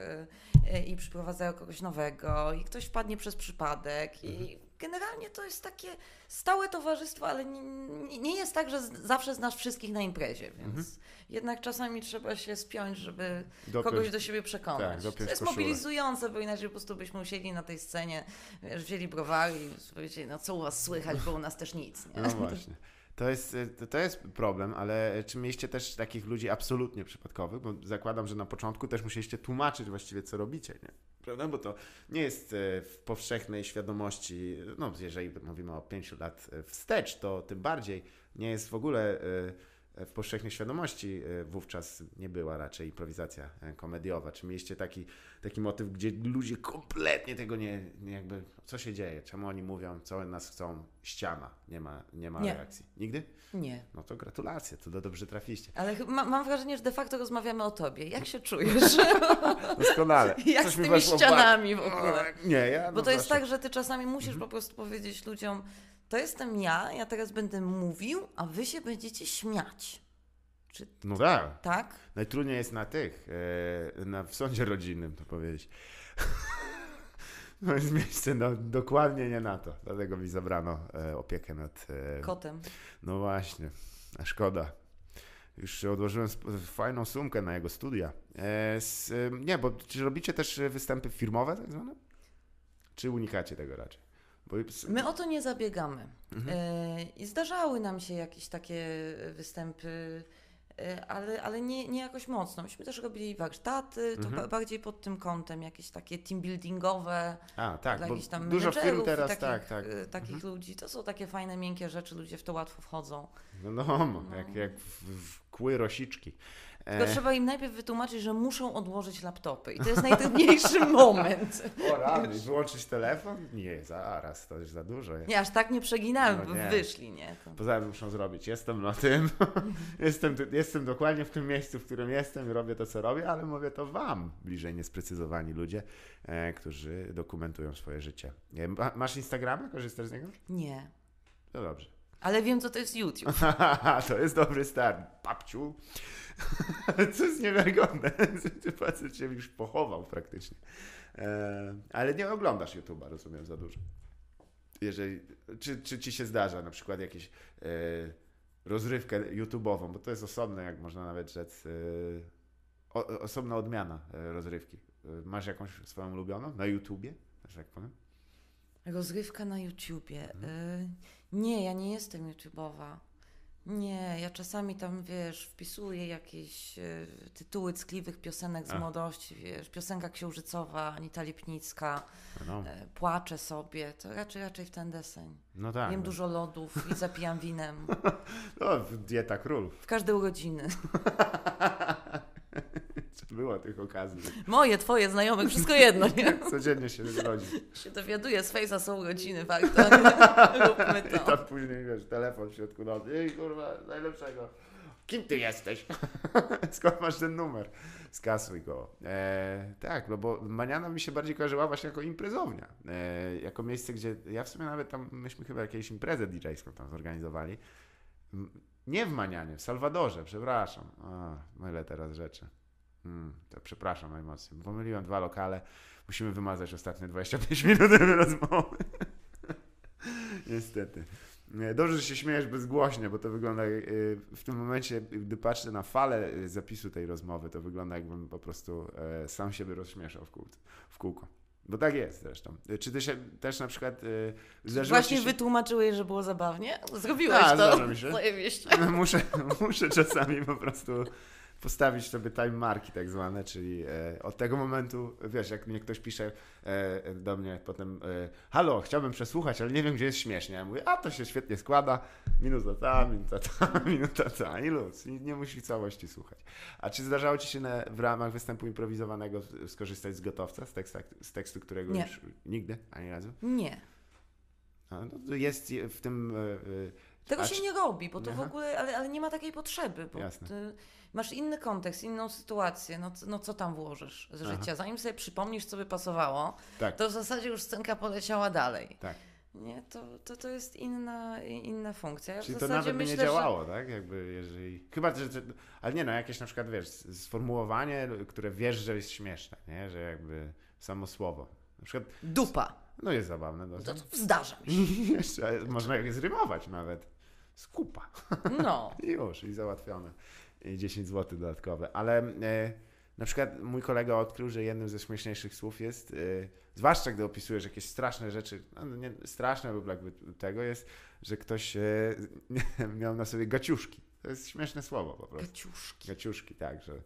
y, i przyprowadzają kogoś nowego i ktoś wpadnie przez przypadek i Mhm. Generalnie to jest takie stałe towarzystwo, ale nie, nie- jest tak, że z, zawsze znasz wszystkich na imprezie, więc Mhm. jednak czasami trzeba się spiąć, żeby Dopiąć- kogoś do siebie przekonać. tak, to jest koszulę. mobilizujące, bo inaczej po prostu byśmy usiedli na tej scenie, wiesz, wzięli browary i powiedzieli, no co u was słychać, bo u nas też nic. Nie? No właśnie. (laughs) To jest, y, to- jest problem, ale czy mieliście też takich ludzi absolutnie przypadkowych? Bo zakładam, że na początku też musieliście tłumaczyć właściwie, co robicie, nie? Prawda? Bo to nie jest y, w powszechnej świadomości, no jeżeli mówimy o pięciu lat y, wstecz, to tym bardziej nie jest w ogóle w powszechnej świadomości y, wówczas nie była raczej improwizacja y, komediowa. Czy mieliście taki, taki motyw, gdzie ludzie kompletnie tego nie, nie jakby, co się dzieje, czemu oni mówią, co nas chcą, ściana, nie ma, nie ma Nie. reakcji. Nigdy? Nie. No to gratulacje, to do, dobrze trafiliście. Ale ma, mam wrażenie, że de facto rozmawiamy o tobie. Jak się czujesz? (laughs) Doskonale. (laughs) Jak Coś z mi tymi ścianami w ogóle? Nie, ja Bo no to jest zawsze- tak, że ty czasami musisz Mhm. po prostu powiedzieć ludziom, to jestem ja, ja teraz będę mówił, a wy się będziecie śmiać. Czy No tak. tak? Najtrudniej jest na tych, e, na, w sądzie rodzinnym to powiedzieć. (laughs) No jest miejsce no, dokładnie nie na to. Dlatego mi zabrano e, opiekę nad. E, Kotem. no właśnie, a szkoda. Już odłożyłem fajną sumkę na jego studia. E, e, nie, bo czy robicie też występy firmowe tak zwane? Czy unikacie tego raczej? My o to nie zabiegamy. Mhm. E, I zdarzały nam się jakieś takie występy, e, ale, ale nie, nie jakoś mocno. Myśmy też robili warsztaty, to Mhm. ba- bardziej pod tym kątem, jakieś takie team buildingowe, a, tak, dla jakichś tam dużo firm teraz, takich, tak, tak. e, takich ludzi. To są takie fajne, miękkie rzeczy, ludzie w to łatwo wchodzą. No, no, jak, jak w, w kły rosiczki. Tylko trzeba im najpierw wytłumaczyć, że muszą odłożyć laptopy. I to jest najtrudniejszy (laughs) moment. O rany, wyłączyć telefon? Nie, zaraz, to już za dużo jest. Nie, aż tak nie przeginałem, No nie. wyszli, nie? To... Poza tym muszą zrobić. Jestem na tym, (laughs) jestem, jestem dokładnie w tym miejscu, w którym jestem i robię to, co robię, ale mówię to wam, bliżej niesprecyzowani ludzie, e, którzy dokumentują swoje życie. E, ma, masz Instagrama? Korzystasz z niego? Nie. No dobrze. Ale wiem, co to jest YouTube. (laughs) to jest dobry start. Papciu. (laughs) Co jest niewiarygodne. (laughs) Ty facet się już pochował praktycznie. E, ale nie oglądasz YouTube'a, rozumiem, za dużo. Jeżeli, czy, czy ci się zdarza na przykład jakieś e, rozrywkę YouTube'ową, bo to jest osobne, jak można nawet rzec, e, osobna odmiana rozrywki. Masz jakąś swoją ulubioną na YouTubie, że tak powiem? Rozrywka na YouTubie. Mhm. Y, nie, ja nie jestem YouTubeowa. Nie, ja czasami tam, wiesz, wpisuję jakieś y, tytuły ckliwych piosenek z Ach. młodości, wiesz, piosenka księżycowa, Anita Lipnicka, No, y, płaczę sobie, to raczej, raczej w ten deseń. no tak. Jem no. dużo lodów i zapijam winem. (laughs) No, dieta królów. W każde urodziny. (laughs) Było tych okazji. Moje, twoje, znajomych, wszystko jedno, nie? (laughs) Codziennie się rodzi. się dowiaduję z Face'a są urodziny, warto, (laughs) róbmy I to. tam później, wiesz, telefon w środku nocy. Ej, kurwa, najlepszego. Kim ty jesteś? (laughs) Skąd masz ten numer? Skasuj go. E, tak, no bo Maniana mi się bardziej kojarzyła właśnie jako imprezownia. E, jako miejsce, gdzie ja w sumie nawet tam, myśmy chyba jakieś imprezę DJ-ską tam zorganizowali. Nie w Manianie, w Salwadorze, przepraszam. A, mylę teraz rzeczy. Hmm, to przepraszam najmocniej. Pomyliłem dwa lokale. Musimy wymazać ostatnie 25 minut rozmowy. (laughs) Niestety. Nie, Dobrze, że się śmiejesz bezgłośnie, bo to wygląda y, w tym momencie, gdy patrzę na falę y, zapisu tej rozmowy, to wygląda jakbym po prostu e, sam siebie rozśmieszał w, kół, w kółko. Bo tak jest zresztą. Y, Czy ty się też na przykład Właśnie się... wytłumaczyłeś, że było zabawnie? Zrobiłeś A, to. mi się. (laughs) Zajebiście. (laughs) muszę, muszę czasami po prostu postawić sobie time marki tak zwane, czyli e, od tego momentu, wiesz, jak mnie ktoś pisze e, do mnie potem e, halo, chciałbym przesłuchać, ale nie wiem, gdzie jest śmiesznie. Ja mówię, a to się świetnie składa, minuta ta, minuta ta, (laughs) minuta ta i luz. I nie musi całości słuchać. A czy zdarzało Ci się na, w ramach występu improwizowanego skorzystać z gotowca, z, teksta, z tekstu, którego Nie. już nigdy, ani razu? Nie. A, no, jest w tym... E, e, Tego się nie robi, bo to w Aha. ogóle, ale, ale nie ma takiej potrzeby, bo Jasne. ty masz inny kontekst, inną sytuację, no, no co tam włożysz z Aha. życia? Zanim sobie przypomnisz, co by pasowało, tak, to w zasadzie już scenka poleciała dalej. tak. Nie, to, to, to jest inna, inna funkcja. Ja w Czyli to nawet by myślę, nie działało, tak? Jakby jeżeli... Chyba, że... że- Ale nie no, jakieś na przykład, wiesz, sformułowanie, które wiesz, że jest śmieszne, nie? Że jakby samo słowo. Na przykład, że dupa. no jest zabawne To, dosyć. to zdarza mi się. (laughs) Można je zrymować nawet. Skupa. No. I (laughs) już, i załatwione. I 10 zł dodatkowe. Ale e, na przykład mój kolega odkrył, że jednym ze śmieszniejszych słów jest, e, zwłaszcza gdy opisujesz jakieś straszne rzeczy, no nie, straszne lub jakby tego jest, że ktoś e, (laughs) miał na sobie gaciuszki. To jest śmieszne słowo po prostu. Gaciuszki. Gaciuszki, tak, że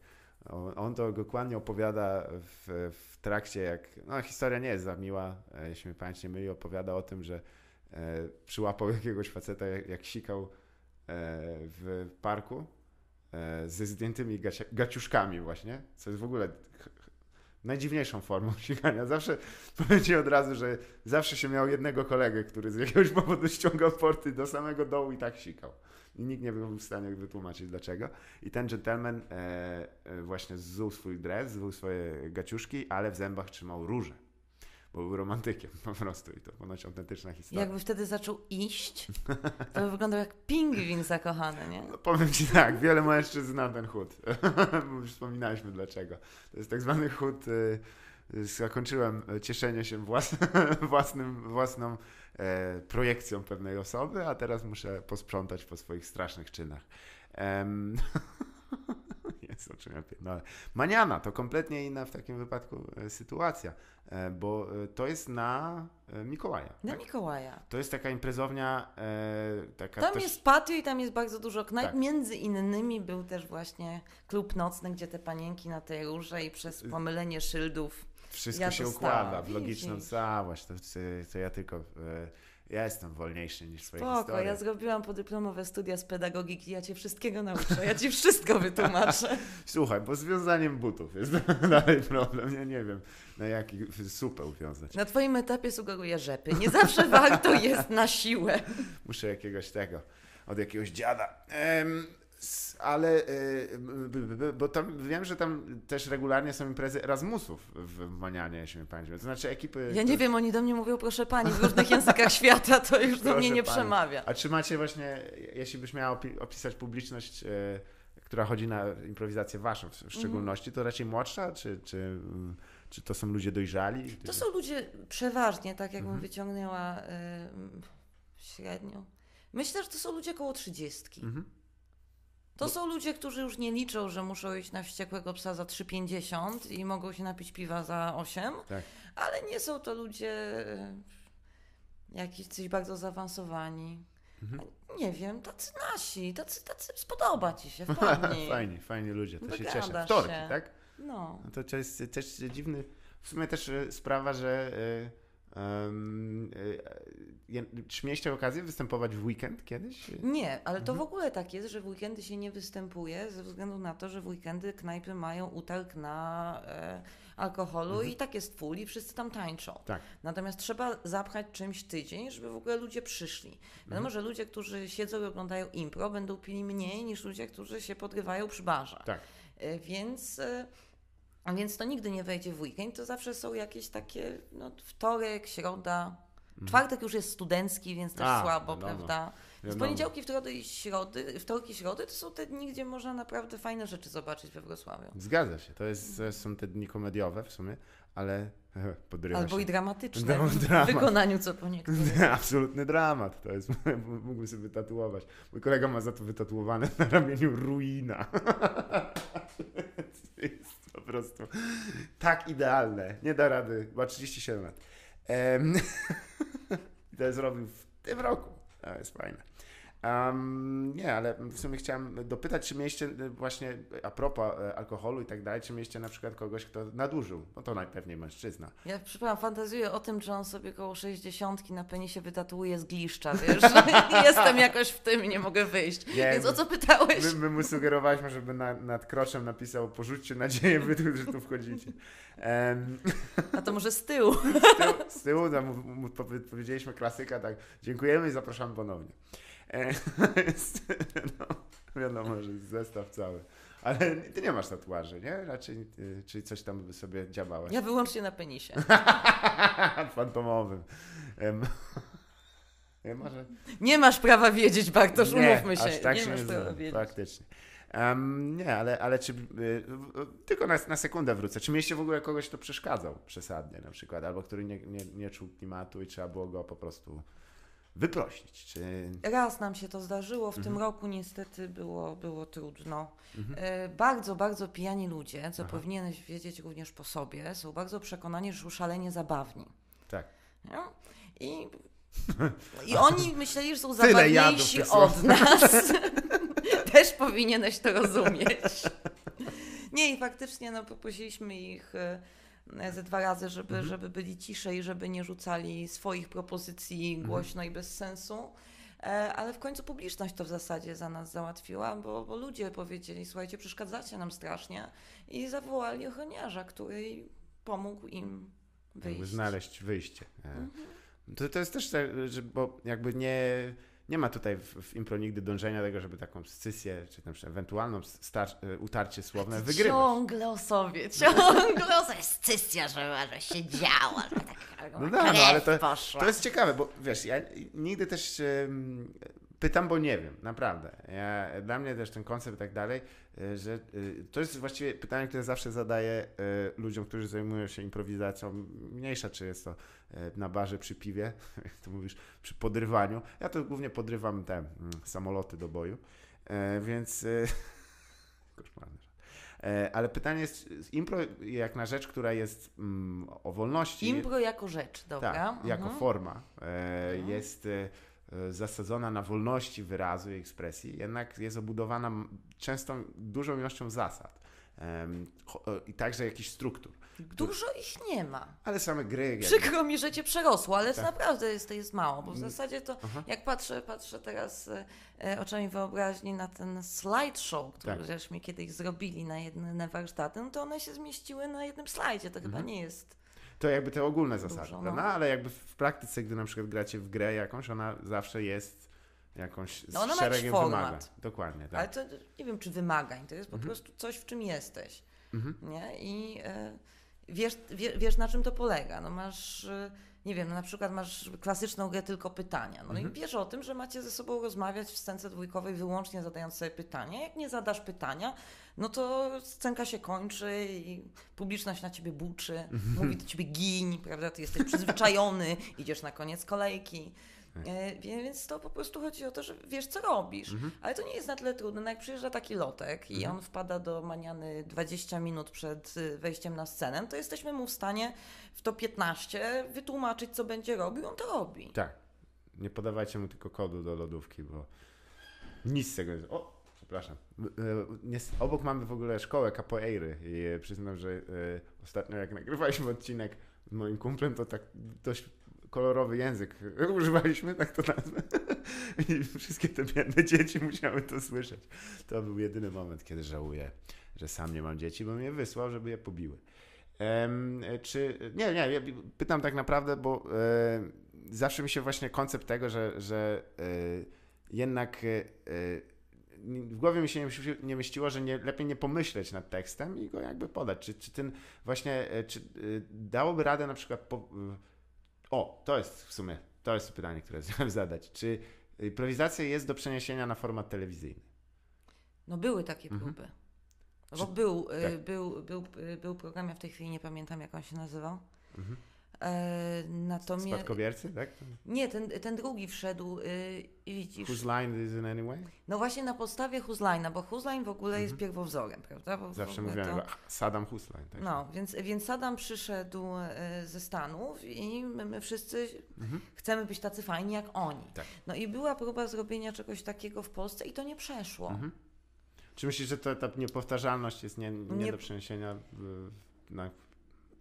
on, to dokładnie opowiada w, w trakcie, jak, no historia nie jest za miła, jeśli mnie pamięć nie myli, opowiada o tym, że e, przyłapał (laughs) jakiegoś faceta, jak, jak sikał e, w parku ze zdjętymi gaciuszkami właśnie, co jest w ogóle najdziwniejszą formą (laughs) sikania. Zawsze (laughs) powiem Ci od razu, że zawsze się miał jednego kolegę, który z jakiegoś powodu ściągał porty do samego dołu i tak sikał. I nikt nie był w stanie wytłumaczyć dlaczego. I ten gentleman e, e, właśnie zzuł swój dres, zzuł swoje gaciuszki, ale w zębach trzymał róże. Bo był romantykiem po prostu i to ponoć autentyczna historia. Jakby wtedy zaczął iść, to by wyglądał jak pingwin zakochany, nie? No, powiem Ci tak, wiele mężczyzn zna ten chód. (laughs) Już wspominaliśmy dlaczego. To jest tak zwany chód. y, Zakończyłem y, cieszenie się włas, (laughs) własnym, własną e, projekcją pewnej osoby, a teraz muszę posprzątać po swoich strasznych czynach. Em, (laughs) (laughs) Jest o czym ja pierdolę. Maniana to kompletnie inna w takim wypadku e, sytuacja, e, bo e, to jest na Mikołaja. Na tak? Mikołaja. To jest taka imprezownia, taka Tam też... jest patio i tam jest bardzo dużo knajp. Tak. Między innymi był też właśnie klub nocny, gdzie te panienki na tej róże i przez pomylenie szyldów. Wszystko Ja się dostałam. układa w logiczną całość. To, to ja tylko. Ja jestem wolniejszy niż twoje Spoko, historie. ja zrobiłam podyplomowe studia z pedagogiki, ja cię wszystkiego nauczę, ja ci wszystko wytłumaczę. (laughs) Słuchaj, bo z wiązaniem butów jest (laughs) dalej problem. Ja nie wiem, na jaki supę uwiązać. Na twoim etapie sugeruję rzepy. Nie zawsze warto jest na siłę. (laughs) Muszę jakiegoś tego, od jakiegoś dziada. S- ale, b- bo tam wiem, że tam też regularnie są imprezy Erasmusów w Manianie, jeśli mnie pamięć. To znaczy ekipy... Ja nie wiem, oni do mnie mówią proszę pani w różnych językach (laughs) świata, to już do mnie nie pani. przemawia. A czy macie właśnie, jeśli byś miała opi- opisać publiczność, e, która chodzi na improwizację waszą w w szczególności, to raczej młodsza, czy, czy, czy to są ludzie dojrzali? To są ludzie przeważnie, tak jakbym Mhm. wyciągnęła y, średnio. Myślę, że to są ludzie koło trzydziestki. Mhm. To są ludzie, którzy już nie liczą, że muszą iść na wściekłego psa za 3,50 i mogą się napić piwa za 8, Tak. ale nie są to ludzie y, jakiś bardzo zaawansowani. Mhm. Nie wiem, tacy nasi, tacy, tacy spodoba ci się, wpadnij. (laughs) fajni, fajni ludzie, to się cieszę. Wtorki, się. tak? No. No to, jest też dziwny, w sumie też e, sprawa, że e, e, e, czy mieliście okazję występować w weekend kiedyś? Nie, ale to Mhm. w ogóle tak jest, że w weekendy się nie występuje ze względu na to, że w weekendy knajpy mają utarg na e, alkoholu i tak jest full i wszyscy tam tańczą. Mhm. Tak. Natomiast trzeba zapchać czymś tydzień, żeby w ogóle ludzie przyszli. Wiadomo, Mhm. że ludzie, którzy siedzą i oglądają impro, będą pili mniej niż ludzie, którzy się podrywają przy barze. Tak. E, Więc, e, więc to nigdy nie wejdzie w weekend, to zawsze są jakieś takie, no, wtorek, środa. Czwartek już jest studencki, więc też. A, słabo, wiadomo. prawda? Więc poniedziałki, wtorki i środy, wtorki, środy to są te dni, gdzie można naprawdę fajne rzeczy zobaczyć we Wrocławiu. Zgadza się, to, jest, to są te dni komediowe w sumie, ale (laughs) podrywa Albo się. i dramatyczne Dram- w wykonaniu co po niektórych. (laughs) Absolutny dramat. To jest, (laughs) mógłbym sobie wytatuować. Mój kolega ma za to wytatuowane na ramieniu ruina. to jest po prostu tak idealne. Nie da rady. Ma 37 lat. (laughs) I to zrobił w tym roku. To jest fajne. Em, nie, ale w sumie chciałem dopytać, czy mieliście e, właśnie a propos e, alkoholu i tak dalej, czy mieliście na przykład kogoś, kto nadużył? No to najpewniej mężczyzna. Ja przepraszam, fantazjuję o tym, że on sobie koło 60 na penisie wytatuuje z gliszcza, (laughs) wiesz? Jestem jakoś w tym i nie mogę wyjść. Nie, Więc o co pytałeś? My, my mu sugerowaliśmy, żeby na, nad kroczem napisał porzućcie nadzieję, wy że tu wchodzicie. Em, A to może z (laughs) tyłu. z tyłu, z tyłu tam mu, mu powie- powiedzieliśmy klasyka, tak, dziękujemy i zapraszamy ponownie. E, (laughs) no, wiadomo, że jest zestaw cały. Ale ty nie masz tatuaży, nie? Raczej, y, czy coś tam sobie działałeś? Ja wyłącznie na penisie. (laughs) Fantomowym. (laughs) Może... Nie masz prawa wiedzieć, Bartosz, Nie, umówmy się. Aż tak nie się masz nie prawa wiedzieć. faktycznie. Em, nie, ale, ale czy. y, tylko na, na sekundę wrócę. Czy mieliście w ogóle kogoś, kto przeszkadzał przesadnie na przykład, albo który nie, nie, nie czuł klimatu i trzeba było go po prostu wyprosić? Czy. Raz nam się to zdarzyło, w Mhm. tym roku niestety było, było trudno. Mhm. E, bardzo, bardzo pijani ludzie, co Aha. powinieneś wiedzieć również po sobie, są bardzo przekonani, że są szalenie zabawni. Tak. No? I, (laughs) I oni myśleli, że są zabawniejsi od nas. (laughs) Też powinieneś to rozumieć. Nie, i faktycznie no, poprosiliśmy ich e, ze dwa razy, żeby, Mhm. żeby byli ciszej, żeby nie rzucali swoich propozycji Mhm. głośno i bez sensu. E, Ale w końcu publiczność to w zasadzie za nas załatwiła, bo, bo ludzie powiedzieli, słuchajcie, przeszkadzacie nam strasznie i zawołali ochroniarza, który pomógł im Jakby wyjść. znaleźć wyjście. E, Mhm. To, to jest też tak, bo jakby nie, nie ma tutaj w, w impro nigdy dążenia tego, żeby taką scysję, czy tam ewentualną star, utarcie słowne wygrywać. Ciągle o sobie, (laughs) ciągle o sobie. Scysja, że, że się działa, że tak No no, ale to- poszła. To jest ciekawe, bo wiesz, ja nigdy też pytam, bo nie wiem, naprawdę. Ja, dla mnie też ten koncept i tak dalej, y, że y, to jest właściwie pytanie, które zawsze zadaję y, ludziom, którzy zajmują się improwizacją. Mniejsza, czy jest to na barze przy piwie, (laughs) jak to mówisz, przy podrywaniu. Ja to głównie podrywam te mm, samoloty do boju, więc... (laughs) Ale pytanie jest, impro jak na rzecz, która jest mm, o wolności. Impro jako rzecz, dobra. Tak, jako Mhm. forma e, Mhm. jest zasadzona na wolności wyrazu i ekspresji, jednak jest obudowana często dużą ilością zasad. cho- i także jakichś struktur. Dużo ich nie ma. Ale same gry. jakby- Przykro mi, że cię przerosło, ale Tak. naprawdę jest, jest mało, bo w Mm. zasadzie to Aha. jak patrzę, patrzę teraz e, e, oczami wyobraźni na ten slideshow, który Tak. żeśmy kiedyś zrobili na jedne warsztaty, no to one się zmieściły na jednym slajdzie, to chyba Mhm. nie jest... To jakby te ogólne Dużo, zasady, no. prawda? Ale jakby w praktyce, gdy na przykład gracie w grę jakąś, ona zawsze jest jakąś z No ona ma szeregiem format. wymagań. Dokładnie, tak. Ale to nie wiem, czy wymagań, to jest po Mhm. prostu coś, w czym jesteś, Mhm. nie? I e, wiesz, wie, wiesz, na czym to polega. No masz, e, nie wiem, no na przykład masz klasyczną grę tylko pytania. No Mhm. i wiesz o tym, że macie ze sobą rozmawiać w scence dwójkowej wyłącznie zadając sobie pytania. Jak nie zadasz pytania, no to scenka się kończy i publiczność na ciebie buczy, Mhm. mówi do ciebie gin, prawda? Ty jesteś przyzwyczajony, idziesz na koniec kolejki. Tak. E, Więc to po prostu chodzi o to, że wiesz, co robisz. Mhm. Ale to nie jest na tyle trudne. No jak przyjeżdża taki lotek i Mhm. on wpada do maniany 20 minut przed y, wejściem na scenę, to jesteśmy mu w stanie w to 15 wytłumaczyć, co będzie robił, on to robi. Tak. Nie podawajcie mu tylko kodu do lodówki, bo nic z tego jest. O, przepraszam. E, Obok mamy w ogóle szkołę capoeiry i e, przyznam, że ostatnio jak nagrywaliśmy odcinek z moim kumplem, to tak dość kolorowy język (laughs) używaliśmy, tak to nazwę. (laughs) I wszystkie te biedne dzieci musiały to słyszeć. To był jedyny moment, kiedy żałuję, że sam nie mam dzieci, bo mnie wysłał, żeby je pobiły. E, czy. Nie, nie, ja pytam tak naprawdę, bo e, zawsze mi się właśnie koncept tego, że, że e, jednak e, w głowie mi się nie, mieści- nie mieściło, że nie, lepiej nie pomyśleć nad tekstem i go jakby podać. Czy, czy ten właśnie, czy dałoby radę na przykład. Po, o, to jest w sumie, to jest pytanie, które (laughs) chciałem zadać. Czy improwizacja jest do przeniesienia na format telewizyjny? No były takie Mhm. próby. Czy- Bo był, y, tak. był, był, y, był program, ja w tej chwili nie pamiętam, jak on się nazywał. Mhm. E, natomiast... Spadkobiercy, tak? Nie, ten, ten drugi wszedł y, i widzisz... Whose line is in any way? No właśnie na podstawie Huzlaina, bo Huzlain w ogóle jest pierwowzorem, prawda? Bo Mhm. Zawsze mówiłem, to-. Saddam Hussein. Tak? No, więc, więc Saddam przyszedł e, ze Stanów i my, my wszyscy Mhm. chcemy być tacy fajni jak oni. Tak. No i była próba zrobienia czegoś takiego w Polsce i to nie przeszło. Mhm. Czy myślisz, że to, ta niepowtarzalność jest nie, nie, Nie- do przeniesienia na...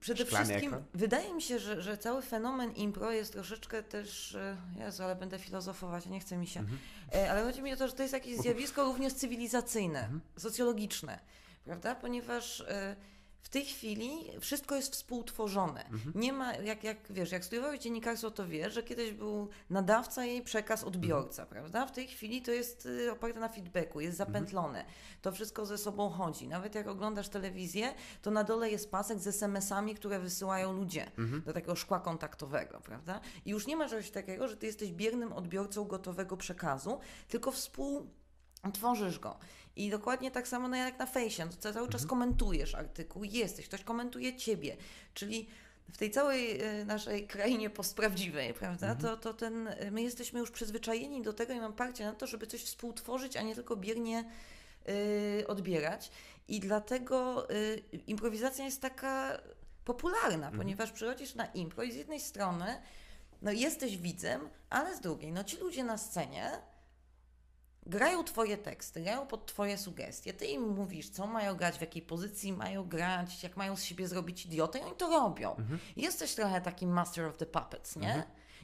Przede Szklany wszystkim ekran? wydaje mi się, że, że cały fenomen impro jest troszeczkę też. e, Jezu, ale będę filozofować, nie chce mi się. Mhm. E, Ale chodzi mi o to, że to jest jakieś zjawisko również cywilizacyjne, Mhm. socjologiczne, prawda? Ponieważ e, w tej chwili wszystko jest współtworzone. Mhm. Nie ma, jak, jak wiesz, jak studiowałeś dziennikarstwo, to wiesz, że kiedyś był nadawca i przekaz odbiorca, prawda? W tej chwili to jest y, oparte na feedbacku, jest zapętlone. To wszystko ze sobą chodzi. Nawet jak oglądasz telewizję, to na dole jest pasek z SMS-ami, które wysyłają ludzie Mhm. do takiego szkła kontaktowego, prawda? I już nie ma czegoś takiego, że ty jesteś biernym odbiorcą gotowego przekazu, tylko współtworzysz go. I dokładnie tak samo no jak na fejsie, to cały czas komentujesz artykuł, jesteś, ktoś komentuje ciebie, czyli w tej całej e, naszej krainie postprawdziwej, prawda, to, to ten, e, my jesteśmy już przyzwyczajeni do tego i mam parcie na to, żeby coś współtworzyć, a nie tylko biernie y, odbierać. I dlatego y, improwizacja jest taka popularna, ponieważ przychodzisz na impro i z jednej strony no jesteś widzem, ale z drugiej, no ci ludzie na scenie grają twoje teksty, grają pod twoje sugestie. Ty im mówisz, co mają grać, w jakiej pozycji mają grać, jak mają z siebie zrobić idiotę i oni to robią. Jesteś trochę takim master of the puppets, nie?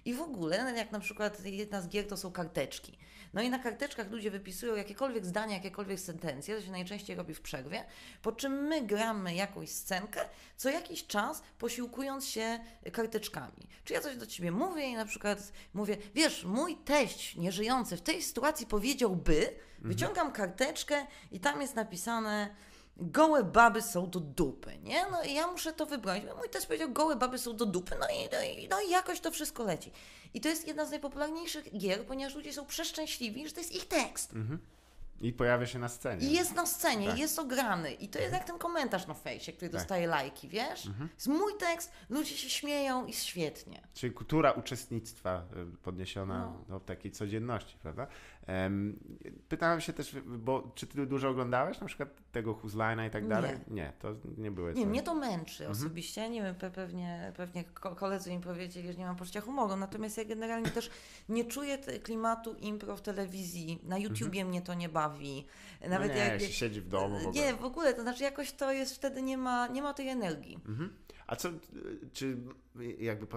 I w ogóle, jak na przykład jedna z gier to są karteczki. No i na karteczkach ludzie wypisują jakiekolwiek zdania, jakiekolwiek sentencje, to się najczęściej robi w przerwie, po czym my gramy jakąś scenkę, co jakiś czas posiłkując się karteczkami. Czy ja coś do ciebie mówię i na przykład mówię, wiesz, mój teść nieżyjący w tej sytuacji powiedziałby, wyciągam karteczkę i tam jest napisane gołe baby są do dupy, nie? No i ja muszę to wybrać. Mój teść powiedział, gołe baby są do dupy, no i, no, i, no i jakoś to wszystko leci. I to jest jedna z najpopularniejszych gier, ponieważ ludzie są przeszczęśliwi, że to jest ich tekst. I pojawia się na scenie. I jest na scenie, Tak. jest ograny. I to jest jak ten komentarz na fejsie, który Tak. dostaje lajki, wiesz? Jest mój tekst, ludzie się śmieją i świetnie. Czyli kultura uczestnictwa y, podniesiona No. do takiej codzienności, prawda? Em, pytałem się też, bo czy ty dużo oglądałeś na przykład tego Huzlina i tak dalej? Nie, to nie były Nie, mnie to męczy Mhm. osobiście. Nie wiem, pe- pewnie, pewnie ko- koledzy mi powiedzieli, że nie mam poczucia humoru. Natomiast ja generalnie też nie czuję klimatu impro w telewizji. Na YouTubie mnie to nie bawi. no Nawet nie, jak, się siedzi w domu w ogóle. Nie, w ogóle, to znaczy jakoś to jest wtedy nie ma, nie ma tej energii. Mhm. A co, czy jakby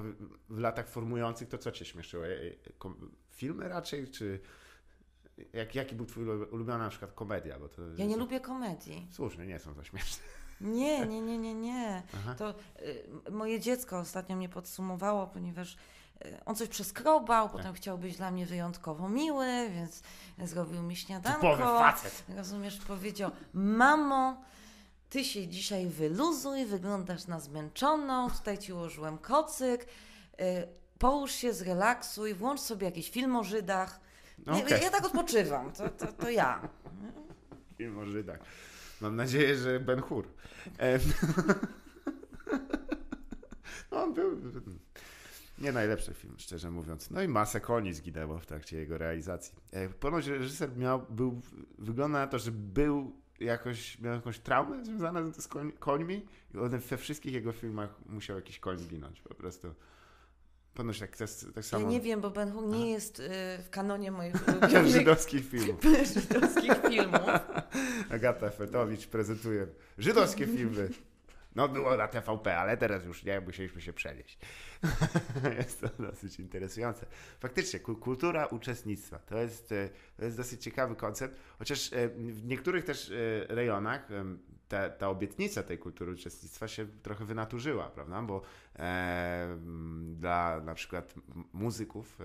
w latach formujących to co cię śmieszyło? E, e, Filmy raczej, czy jak, jaki był twój ulu- ulubiony na przykład komedia? Bo to Ja nie lubię komedii. Słusznie, nie są to śmieszne. Nie, nie, nie, nie, nie. Aha. To y, moje dziecko ostatnio mnie podsumowało, ponieważ y, on coś przeskrobał, Tak. potem chciał być dla mnie wyjątkowo miły, więc zrobił mi śniadanko. Typowy facet. Rozumiesz, powiedział, mamo, ty się dzisiaj wyluzuj, wyglądasz na zmęczoną, tutaj ci ułożyłem kocyk, y, połóż się, zrelaksuj, włącz sobie jakiś film o Żydach. No Nie, okej. Ja tak odpoczywam, to, to, to ja. Film o Żydach. Mam nadzieję, że Ben Hur. E, (laughs) no, on był nie najlepszy film, szczerze mówiąc. No i masę koni zginęło w trakcie jego realizacji. E, ponoć reżyser miał, był, wygląda na to, że był jakoś, miał jakąś traumę związaną z koń, końmi i on we wszystkich jego filmach musiał jakiś koń zginąć po prostu. Ponoć tak, tak, tak Ja samo nie wiem, bo Ben Hur nie jest y, w kanonie moich (laughs) ulubionych żydowskich filmów. (laughs) żydowskich filmów. (laughs) Agata Fetowicz prezentuje żydowskie filmy. No było na TVP, ale teraz już nie, musieliśmy się przenieść. jest to dosyć interesujące. Faktycznie, ku- kultura uczestnictwa to jest, e, to jest dosyć ciekawy koncept, chociaż e, w niektórych też e, rejonach ta, ta obietnica tej kultury uczestnictwa się trochę wynaturzyła, prawda? Bo e, m, dla na przykład muzyków, e,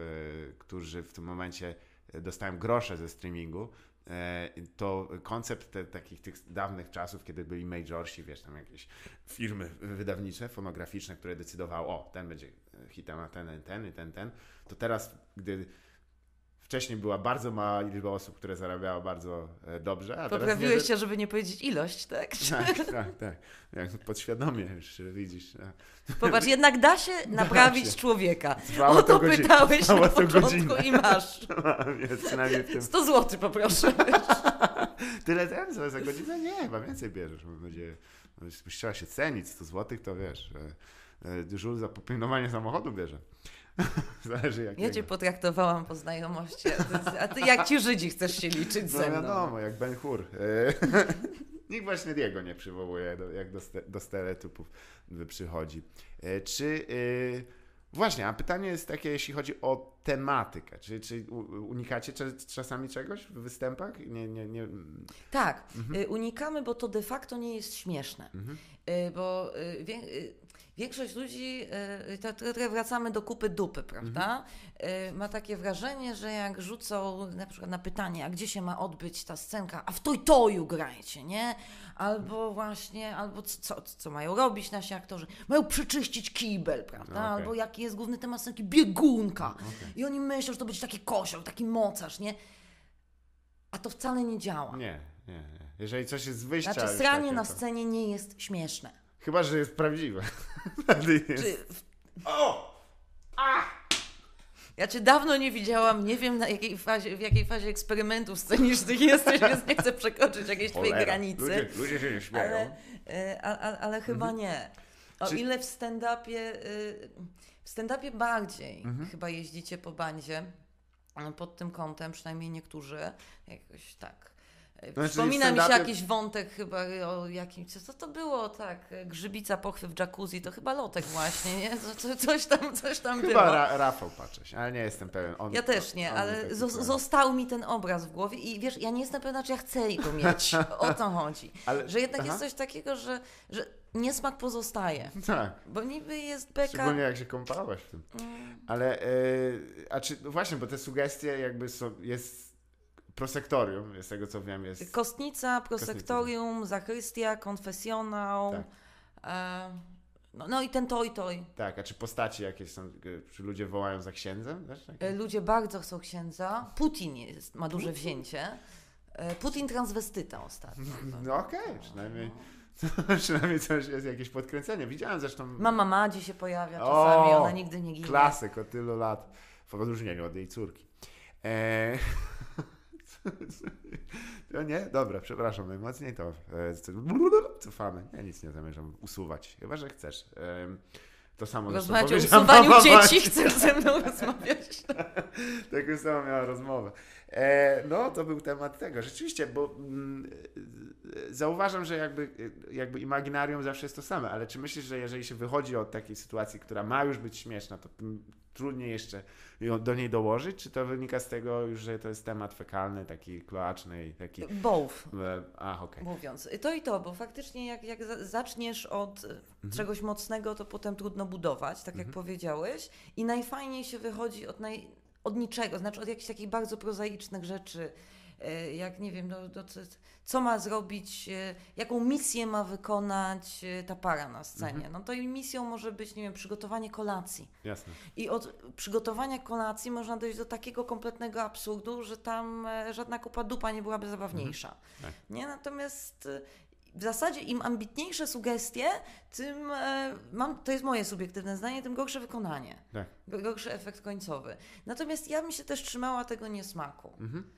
którzy w tym momencie dostają grosze ze streamingu, e, to koncept te, takich tych dawnych czasów, kiedy byli majorsi, wiesz, tam jakieś firmy wydawnicze, fonograficzne, które decydowały, o, ten będzie hitem, a ten, ten i ten, ten, to teraz, gdy wcześniej była bardzo mała liczba osób, które zarabiało bardzo e, dobrze, a nie, Poprawiłeś że- się, żeby nie powiedzieć ilość, tak? (laughs) tak, tak, tak. Jak podświadomie już widzisz. e, Popatrz, jednak da się (laughs) naprawić się. człowieka. Trwało O to godzinę. pytałeś Trwało na to początku i masz. (laughs) Więc przynajmniej w tym 100 zł poproszę. Tyle ten za, za godzinę? Nie, chyba więcej bierzesz, mam nadzieję. No, Jeśli chciała się cenić 100 zł, to wiesz, e, e, dyżur za popilnowanie samochodu bierze. (laughs) Zależy jak. Ja cię potraktowałam po znajomości, a ty, a ty jak ci Żydzi chcesz się liczyć No ze mną? wiadomo, jak Ben Hur. E, (laughs) Nikt właśnie jego nie przywołuje, jak do, do stereotypów przychodzi. E, Czy. e, Właśnie, a pytanie jest takie, jeśli chodzi o tematykę. Czy, czy unikacie czas- czasami czegoś w występach? Nie, nie, nie. Tak, y, unikamy, bo to de facto nie jest śmieszne. Mhm. Y, Bo y, większość ludzi, y, to, to, to wracamy do kupy dupy, prawda? Y, Ma takie wrażenie, że jak rzucą na przykład na pytanie, a gdzie się ma odbyć ta scenka, a w toj toju grajcie, nie? Albo właśnie, albo co, co mają robić nasi aktorzy? Mają przeczyścić kibel, prawda? No, okej. Albo jaki jest główny temat scenki? Biegunka. Okej. I oni myślą, że to będzie taki kosioł, taki mocarz, nie? A to wcale nie działa. Nie, nie, nie. Jeżeli coś jest wyjścia. Znaczy, sranie na to- scenie nie jest śmieszne. Chyba, że jest prawdziwe. (laughs) Wtedy jest... Czy, O! ja cię dawno nie widziałam, nie wiem na jakiej fazie, w jakiej fazie eksperymentów scenicznych jesteś, więc nie chcę przekroczyć jakiejś twojej Cholera. granicy. Ludzie, ludzie się nie śmieją. Ale, e, a, a, ale chyba nie. O Czy- ile w stand-upie, y, w stand-upie bardziej Mhm. chyba jeździcie po bandzie, y, pod tym kątem, przynajmniej niektórzy, jakoś tak. Znaczy, Przypomina w mi się jakiś wątek chyba o jakimś, co to było, tak, grzybica pochwy w jacuzzi, to chyba lotek właśnie, nie? Co, co, coś tam, coś tam Chyba było. Ra Rafał Patrześ, ale nie jestem pewien. On, Ja też nie, on ale trochę. został mi ten obraz w głowie i wiesz, ja nie jestem pewna, czy ja chcę go mieć. (laughs) O to chodzi. Ale- Że jednak aha. jest coś takiego, że, że niesmak pozostaje. Tak, Bo niby jest beka. szczególnie jak się kąpałaś w tym. Mm, Ale, e, a czy, no właśnie, bo te sugestie jakby są, jest prosektorium, z tego co wiem, jest... Kostnica, prosektorium, zachrystia, konfesjonał. Tak. E, no, no i ten toj toj. Tak, a czy postaci jakieś są, e, czy ludzie wołają za księdzem? Takie? E, Ludzie bardzo chcą księdza. Putin jest, ma duże wzięcie. E, Putin transwestyta ostatnio. (laughs) No okej, przynajmniej, (laughs) przynajmniej coś jest, jakieś podkręcenie. Widziałem zresztą Mama Madzi się pojawia czasami, O, ona nigdy nie ginie. klasyk od tylu lat, w odróżnieniu od jej córki. E, (laughs) (laughs) To nie? Dobra, przepraszam najmocniej, to e, cofamy. Ja nic nie zamierzam usuwać, chyba że chcesz. To samo Rozmawiać o usuwaniu (laughs) dzieci, chcesz ze mną rozmawiać? (laughs) Taką samą miała rozmowę. E, no, to był temat tego. Rzeczywiście, bo mm, e, zauważam, że jakby, e, jakby imaginarium zawsze jest to same, ale czy myślisz, że jeżeli się wychodzi od takiej sytuacji, która ma już być śmieszna, to trudniej jeszcze ją do niej dołożyć? Czy to wynika z tego już, że to jest temat fekalny, taki kloaczny i taki... Both. Ach, okej. Mówiąc. To i to, bo faktycznie jak, jak za- zaczniesz od Mhm. czegoś mocnego, to potem trudno budować, tak jak powiedziałeś. I najfajniej się wychodzi od, naj, od niczego, znaczy od jakichś takich bardzo prozaicznych rzeczy. e, Jak nie wiem, no, no, co, co ma zrobić, e, jaką misję ma wykonać e, ta para na scenie. Mhm. No to i misją może być, nie wiem, przygotowanie kolacji. Jasne. I od przygotowania kolacji można dojść do takiego kompletnego absurdu, że tam żadna kupa dupa nie byłaby zabawniejsza. Tak. Nie? Natomiast w zasadzie im ambitniejsze sugestie, tym e, mam, to jest moje subiektywne zdanie, tym gorsze wykonanie. Tak. Go- Gorszy efekt końcowy. Natomiast ja bym się też trzymała tego niesmaku. Mhm.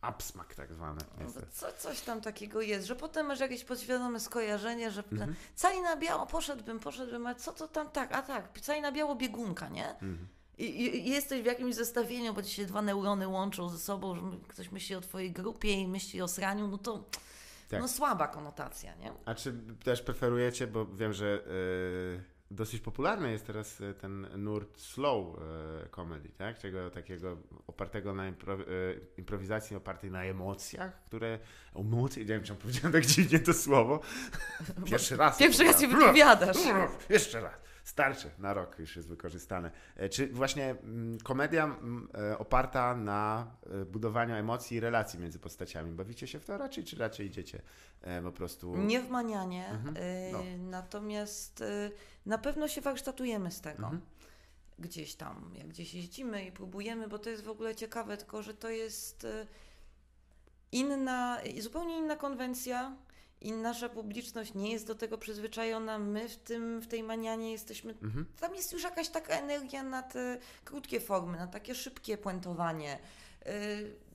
Absmak tak zwany. No, co, coś tam takiego jest, że potem masz jakieś podświadome skojarzenie, że Mhm. cali na biało poszedłbym, poszedłbym, a co to tam tak, a tak, cali na biało biegunka, nie? Mhm. I jesteś w jakimś zestawieniu, bo ci się dwa neurony łączą ze sobą, że ktoś myśli o twojej grupie i myśli o sraniu, no to Tak. no słaba konotacja, nie? A czy też preferujecie, bo wiem, że e, dosyć popularny jest teraz e, ten nurt slow e, comedy, tak? Czego takiego opartego na impro, e, improwizacji, opartej na emocjach, które... Emocje, nie wiem, czemu powiedziałem tak dziwnie to słowo. (laughs) Pierwszy raz. Pierwszy raz się wypowiadasz. Jeszcze raz. Starczy, na rok już jest wykorzystane. E, Czy właśnie mm, komedia mm, e, oparta na e, budowaniu emocji i relacji między postaciami, bawicie się w to raczej, czy raczej idziecie po prostu... Nie w manianie, Mhm. No. natomiast na pewno się warsztatujemy z tego. Mhm. Gdzieś tam, jak gdzieś jeździmy i próbujemy, bo to jest w ogóle ciekawe, tylko że to jest inna, zupełnie inna konwencja i nasza publiczność nie jest do tego przyzwyczajona. My w, tym, w tej manianie jesteśmy Mhm. tam jest już jakaś taka energia na te krótkie formy, na takie szybkie puentowanie. Y,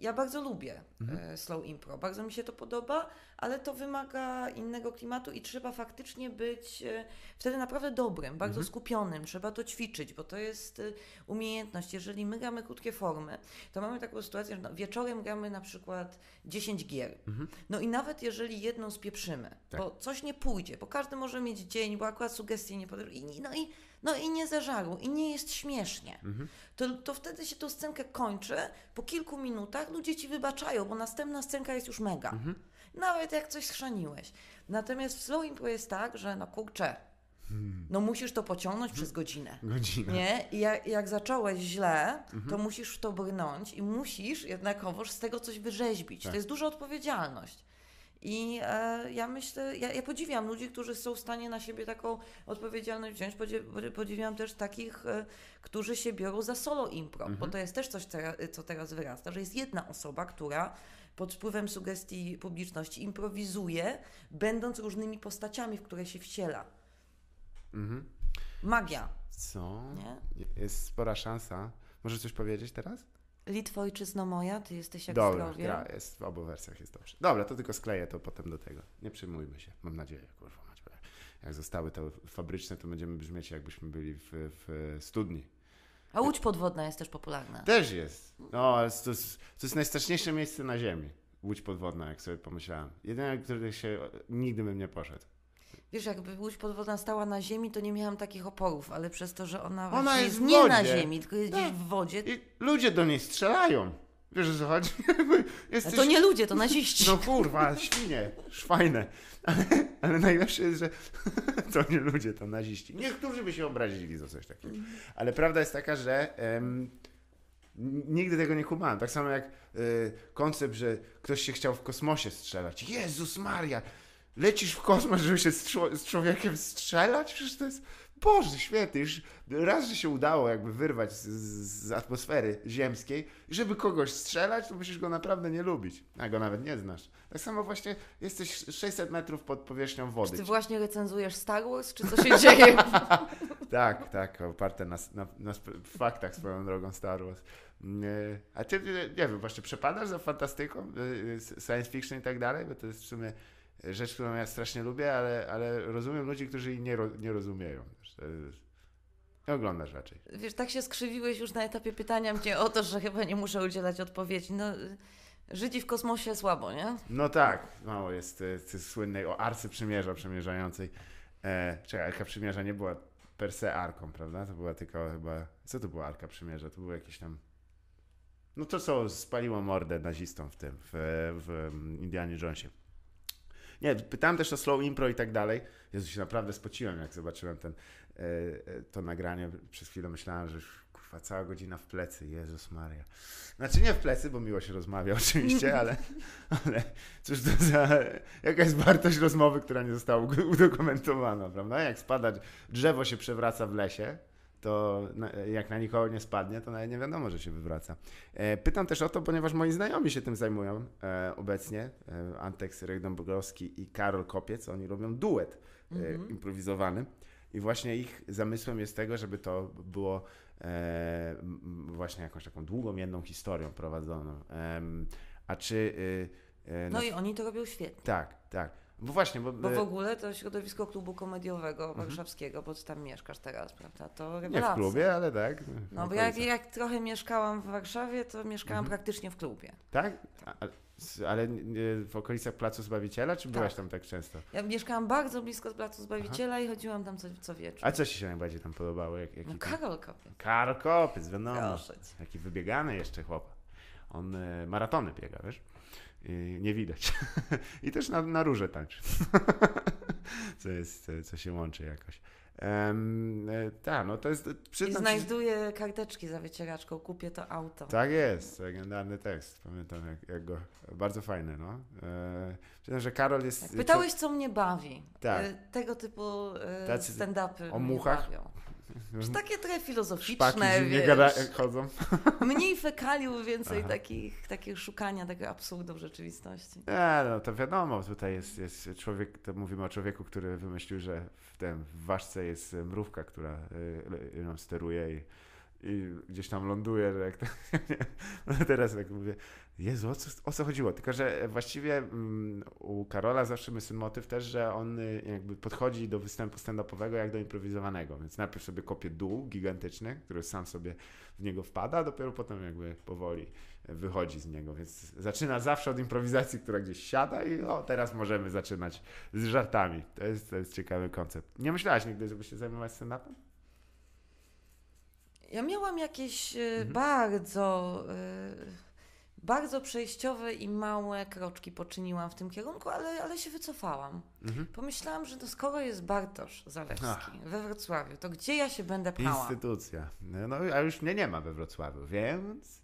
Ja bardzo lubię Mhm. y, slow impro, bardzo mi się to podoba, ale to wymaga innego klimatu i trzeba faktycznie być y, wtedy naprawdę dobrym, bardzo Mhm. skupionym. Trzeba to ćwiczyć, bo to jest y, umiejętność. Jeżeli my gramy krótkie formy, to mamy taką sytuację, że no, wieczorem gramy na przykład 10 gier. Mhm. No i nawet jeżeli jedną spieprzymy, Tak. bo coś nie pójdzie, bo każdy może mieć dzień, bo akurat sugestie nie podeszły, i, no, i, no i nie zażarło, i nie jest śmiesznie, Mhm. to, to wtedy się tą scenkę kończy, po kilku minutach ludzie ci wybaczają, bo następna scenka jest już mega. Mhm. Nawet jak coś schrzaniłeś. Natomiast w slow impro jest tak, że no kurczę, Hmm. no musisz to pociągnąć przez godzinę. Godzina. Nie? I jak, jak zacząłeś źle, Mhm. to musisz w to brnąć i musisz jednakowoż z tego coś wyrzeźbić. Tak. To jest duża odpowiedzialność. I e, ja myślę, ja, ja podziwiam ludzi, którzy są w stanie na siebie taką odpowiedzialność wziąć. Podzie- Podziwiam też takich, e, którzy się biorą za solo impro, bo Mhm. to jest też coś, co teraz wyrasta, że jest jedna osoba, która pod wpływem sugestii publiczności improwizuje, będąc różnymi postaciami, w które się wciela. Mhm. Magia, Co? nie? Jest spora szansa. Możesz coś powiedzieć teraz? Litwo, ojczyzno moja, ty jesteś jak Dobra, zdrowie. gra jest w obu wersjach jest dobrze. Dobra, to tylko skleję to potem do tego. Nie przejmujmy się. Mam nadzieję, kurwa. mać, Jak zostały te fabryczne, to będziemy brzmieć jakbyśmy byli w, w studni. A łódź podwodna jest też popularna. Też jest. No, ale to jest, to jest najstraszniejsze miejsce na ziemi. Łódź podwodna, jak sobie pomyślałem. Jedyne, które się nigdy bym nie poszedł. Wiesz, jakby łódź podwodna stała na ziemi, to nie miałam takich oporów, ale przez to, że ona, Ona jest jest nie na ziemi, tylko jest Tak. gdzieś w wodzie, I ludzie do niej strzelają. Wiesz co chodzi? (laughs) Jesteś... to nie ludzie, to naziści. No kurwa, świnie, szwajne. Ale, ale najlepsze jest, że (laughs) to nie ludzie, to naziści. Niektórzy by się obrazili za coś takiego. Ale prawda jest taka, że nigdy tego nie kumałem. Tak samo jak y, koncept, że ktoś się chciał w kosmosie strzelać. Jezus Maria, lecisz w kosmos, żeby się z, z człowiekiem strzelać? Przecież to jest... Boże, świetnie. Już raz, że się udało jakby wyrwać z, z, atmosfery ziemskiej, żeby kogoś strzelać, to musisz go naprawdę nie lubić, a go nawet nie znasz. Tak samo właśnie jesteś 600 metrów pod powierzchnią Czy wody. ty właśnie recenzujesz Star Wars, czy co się dzieje? (laughs) Tak, tak, oparte na, na, na faktach swoją drogą Star Wars. A ty, nie wiem, właśnie przepadasz za fantastyką, science fiction i tak dalej, bo to jest w sumie rzecz, którą ja strasznie lubię, ale, ale rozumiem ludzi, którzy jej nie, nie rozumieją. Nie oglądasz raczej. Wiesz, tak się skrzywiłeś już na etapie pytania mnie o to, że chyba nie muszę udzielać odpowiedzi. No, Żydzi w kosmosie słabo, nie? No tak, mało jest e, słynnej o Arce Przymierza przemierzającej. E, czekaj, Arka Przymierza nie była per se arką, prawda? To była tylko chyba... Co to była Arka Przymierza? To było jakieś tam... No to co spaliło mordę nazistom w tym, w, w Indianie Jonesie. Nie, pytałem też o slow impro i tak dalej. Jezu, się naprawdę spociłem, jak zobaczyłem ten, e, e, to nagranie. Przez chwilę myślałem, że już kurwa, cała godzina w plecy. Jezus Maria. Znaczy nie w plecy, bo miło się rozmawia (laughs) oczywiście, ale, ale cóż to za... Jaka jest wartość rozmowy, która nie została udokumentowana, prawda? Jak spada, drzewo się przewraca w lesie, to jak na nikogo nie spadnie, to nawet nie wiadomo, że się wywraca. E, pytam też o to, ponieważ moi znajomi się tym zajmują e, obecnie. E, Antek Syrek-Dąbrowski i Karol Kopiec, oni robią duet mhm. improwizowany. I właśnie ich zamysłem jest tego, żeby to było właśnie jakąś taką długą, jedną historią prowadzoną. a czy... Y, no, no i oni to robią świetnie. Tak, tak. Bo właśnie, bo... bo w ogóle to środowisko klubu komediowego mhm. warszawskiego, bo ty tam mieszkasz teraz, prawda? To rewelacja. Nie w klubie, ale tak. No bo jak, jak trochę mieszkałam w Warszawie, to mieszkałam mhm. praktycznie w klubie. Tak? ale w okolicach Placu Zbawiciela, czy tak. byłaś tam tak często? Ja mieszkałam bardzo blisko z Placu Zbawiciela Aha. i chodziłam tam co, co wieczór. A co ci się najbardziej tam podobało? Jak, jaki no Karol Kopiec. Karol Kopiec, wiadomo. Jaki wybiegany jeszcze chłop. On y, maratony biega, wiesz? Nie widać. (laughs) I też na, na róże tańczy. (laughs) co, jest, co się łączy jakoś. Um, tak, no to jest. I znajduję karteczki za wycieraczką, kupię to auto. Tak jest, legendarny tekst. Pamiętam jak, jak go. Bardzo fajny, no. E, że Karol jest. Tak, pytałeś, co mnie bawi. Tak. E, tego typu e, stand-upy. O muchach. Bawią. Już takie trochę filozoficzne, Szpaki wiesz. Gada, chodzą. (laughs) Mniej fekaliów, więcej takich, takich szukania tego absurdu w rzeczywistości. Nie, no to wiadomo, tutaj jest, jest człowiek, to mówimy o człowieku, który wymyślił, że w tym w ważce jest mrówka, która y, ją steruje i i gdzieś tam ląduje, że jak to, (laughs) no teraz jak mówię, Jezu, o co, o co chodziło? Tylko, że właściwie um, u Karola zawsze jest ten motyw też, że on y, jakby podchodzi do występu stand-upowego jak do improwizowanego, więc najpierw sobie kopie dół gigantyczny, który sam sobie w niego wpada, a dopiero potem jakby powoli wychodzi z niego, więc zaczyna zawsze od improwizacji, która gdzieś siada i o, teraz możemy zaczynać z żartami. To jest, to jest ciekawy koncept. Nie myślałaś nigdy, żeby się zajmować stand-upem? Ja miałam jakieś e, mhm. bardzo, e, bardzo przejściowe i małe kroczki poczyniłam w tym kierunku, ale, ale się wycofałam. Mhm. Pomyślałam, że to skoro jest Bartosz Zalewski Ach. we Wrocławiu, to gdzie ja się będę pchała? Instytucja. No, no a już mnie nie ma we Wrocławiu, więc...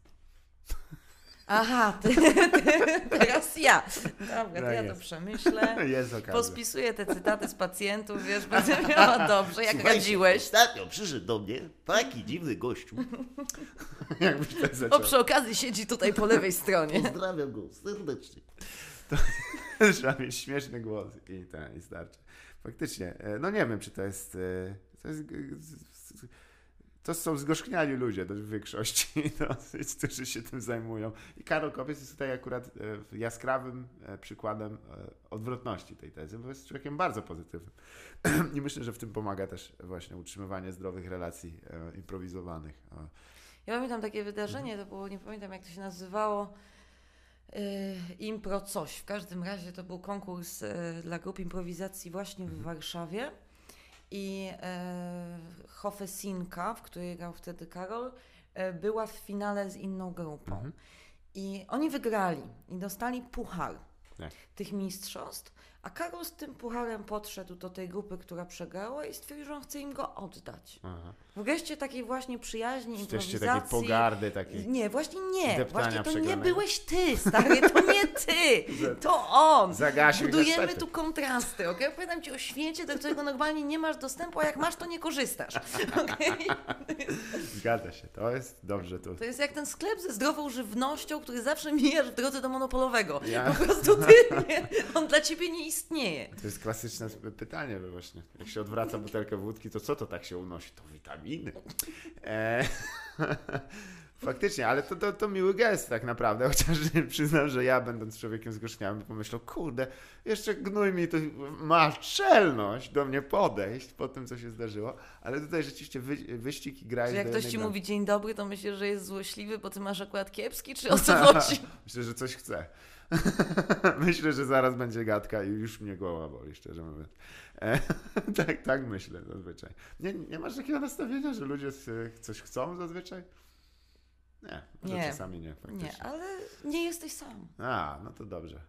Aha, ty, ty, teraz ja. Dobra, to ja to przemyślę. (laughs) Jest okazja. Pospisuję te cytaty z pacjentów, wiesz, będę miała (laughs) dobrze, jak Słuchajcie, radziłeś. Ostatnio przyszedł do mnie taki dziwny gościu. (laughs) Jakbyś tak zaczął. O, przy okazji siedzi tutaj po lewej stronie. Pozdrawiam go serdecznie. To trzeba mieć śmieszny głos i, ten, i starczy. Faktycznie, e, no nie wiem, czy to jest... E, to jest to są zgorzkniali ludzie w większości, (laughs) dosyć, którzy się tym zajmują. I Karol Kopiec jest tutaj akurat e, jaskrawym e, przykładem e, odwrotności tej tezy, bo jest człowiekiem bardzo pozytywnym. (clears throat) I myślę, że w tym pomaga też właśnie utrzymywanie zdrowych relacji improwizowanych. Ja pamiętam takie wydarzenie, to było, nie pamiętam jak to się nazywało, Impro coś. W każdym razie to był konkurs dla grup improwizacji właśnie w mhm. Warszawie i e, Hofesinka, w której grał wtedy Karol, e, była w finale z inną grupą. Mhm. I oni wygrali i dostali puchar Nie. tych mistrzostw, a Karol z tym pucharem podszedł do tej grupy, która przegrała i stwierdził, że on chce im go oddać. Aha. W geście takiej właśnie przyjaźni, improwizacji. takiej pogardy, takiej Nie, właśnie nie. Właśnie to nie byłeś ty, stary, to nie ty. (laughs) To on. Zagasił Budujemy tu kontrasty, ok? Opowiadam ci o świecie, do którego normalnie nie masz dostępu, a jak masz, to nie korzystasz. (laughs) Okay? (laughs) Zgadza się, to jest dobrze tu. To jest jak ten sklep ze zdrową żywnością, który zawsze mijasz w drodze do monopolowego. Ja. Po prostu ty, nie, on dla ciebie nie istnieje istnieje. To jest klasyczne pytanie bo właśnie. Jak się odwraca butelkę wódki, to co to tak się unosi? To witaminy. E, (laughs) faktycznie, ale to, to, to miły gest tak naprawdę, (laughs) chociaż przyznam, że ja będąc człowiekiem zgorzkniałym pomyślał, kurde, jeszcze gnój mi to ma czelność do mnie podejść po tym, co się zdarzyło, ale tutaj rzeczywiście wy, wyścig i gra jest jak ktoś ci mówi dzień dobry, to myślisz, że jest złośliwy, bo ty masz akurat kiepski, czy (laughs) o co chodzi? Myślę, że coś chce. (laughs) myślę, że zaraz będzie gadka i już mnie głowa boli, szczerze mówiąc. E, (laughs) tak, tak myślę zazwyczaj. Nie, nie masz takiego nastawienia, że ludzie coś chcą zazwyczaj? Nie, Nie. czasami nie, faktycznie. Nie, ale nie jesteś sam. A, no to dobrze.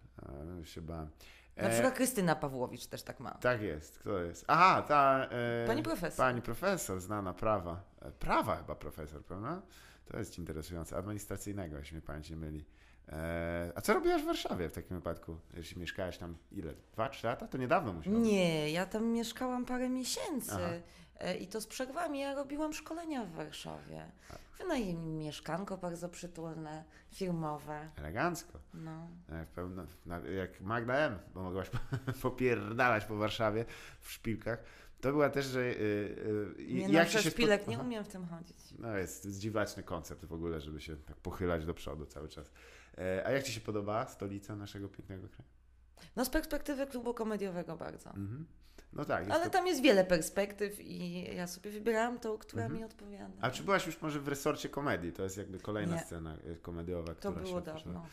A, się bałem. Na E, przykład Krystyna Pawłowicz też tak ma. Tak jest, kto jest? Aha, ta... E, Pani profesor. Pani profesor, znana prawa. E, Prawa chyba profesor, prawda? To jest interesujące. Administracyjnego, jeśli mnie pamięć nie myli. E, a co robiłaś w Warszawie w takim wypadku? Jeśli mieszkałaś tam ile? Dwa, trzy lata? To niedawno musiało być. Nie, ja tam mieszkałam parę miesięcy. Aha. E, I to z przerwami. Ja robiłam szkolenia w Warszawie. Wynajęli mi mieszkanko bardzo przytulne, firmowe. Elegancko. No. E, na, jak Magda M, bo mogłaś (laughs) popierdalać po Warszawie w szpilkach. To była też, że... Y, y, i- Nie jak na ci się szpilek, spod- nie umiem w tym chodzić. No jest dziwaczny koncept w ogóle, żeby się tak pochylać do przodu cały czas. E, a jak Ci się podoba stolica naszego pięknego kraju? No z perspektywy klubu komediowego bardzo. Mhm. No tak. Ale to... tam jest wiele perspektyw i ja sobie wybierałam tą, która Mhm. mi odpowiada. A czy byłaś już może w resorcie komedii? To jest jakby kolejna Nie. scena e, komediowa, to która było się dawno.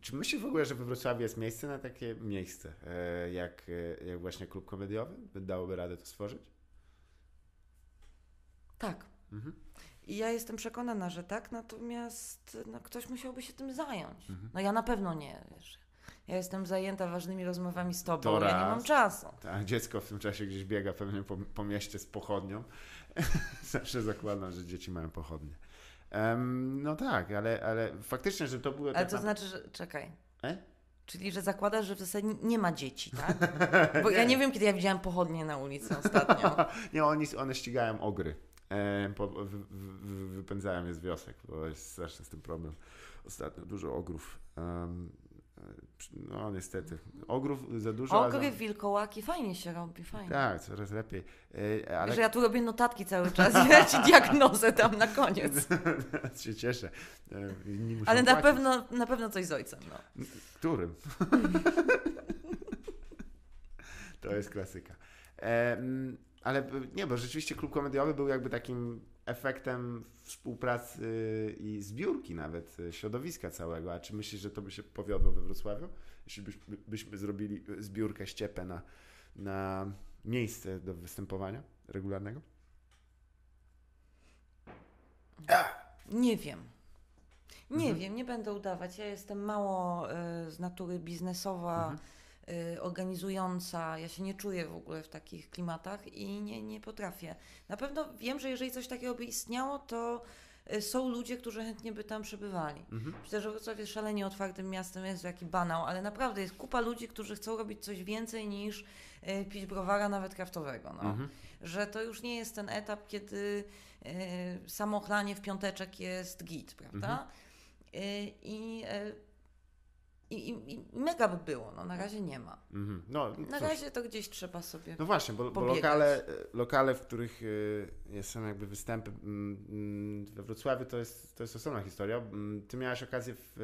Czy- myślisz w ogóle, że we Wrocławiu jest miejsce na takie miejsce, e, jak, jak właśnie klub komediowy? Dałoby radę to stworzyć? Tak. Mhm. I ja jestem przekonana, że tak, natomiast no, ktoś musiałby się tym zająć. Mhm. No ja na pewno nie, wiesz. Ja jestem zajęta ważnymi rozmowami z tobą, To ja nie mam czasu. Tak, dziecko w tym czasie gdzieś biega pewnie po, po mieście z pochodnią. (laughs) Zawsze zakładam, że dzieci mają pochodnie. Em, no tak, ale, ale faktycznie, że to było Ale tak to na- znaczy, że czekaj. E? Czyli, że zakładasz, że w zasadzie nie ma dzieci, tak? (laughs) Bo ja nie wiem, kiedy ja widziałam pochodnie na ulicy ostatnio. (laughs) Nie, oni, one ścigają ogry. E, po, wy, wy, wypędzają je z wiosek, bo jest straszny z tym problem. Ostatnio dużo ogrów. E, no niestety. Ogrów za dużo. Ogry, wilkołaki, fajnie się robi, fajnie. Tak, coraz lepiej. E, ale Że ja tu robię notatki cały czas i (laughs) ja ci diagnozę dam na koniec. (laughs) się cieszę. E, Ale na płacić. pewno, na pewno coś z ojcem. No. Którym? (laughs) to jest klasyka. E, ale b- nie, bo rzeczywiście klub komediowy był jakby takim efektem współpracy i zbiórki nawet e, środowiska całego. A czy myślisz, że to by się powiodło we Wrocławiu? Jeśli byśmy, byśmy zrobili zbiórkę ściepę na, na miejsce do występowania regularnego? Nie wiem. Nie Mhm. wiem, nie będę udawać. Ja jestem mało y, z natury biznesowa, Mhm. Y, organizująca. Ja się nie czuję w ogóle w takich klimatach i nie, nie potrafię. Na pewno wiem, że jeżeli coś takiego by istniało, to y, są ludzie, którzy chętnie by tam przebywali. Mhm. Myślę, że Wrocław jest szalenie otwartym miastem, jest jaki banał, ale naprawdę jest kupa ludzi, którzy chcą robić coś więcej niż y, pić browara, nawet kraftowego. No. Mhm. Że to już nie jest ten etap, kiedy samochlanie w piąteczek jest git, prawda? Mhm. I, i, i, I mega by było, no na razie nie ma. Mhm. No, Na cóż. razie to gdzieś trzeba sobie. No właśnie, bo, bo lokale, e, lokale, w których e, są jakby występy mm, we Wrocławiu, to jest, to jest osobna historia. Ty miałaś okazję w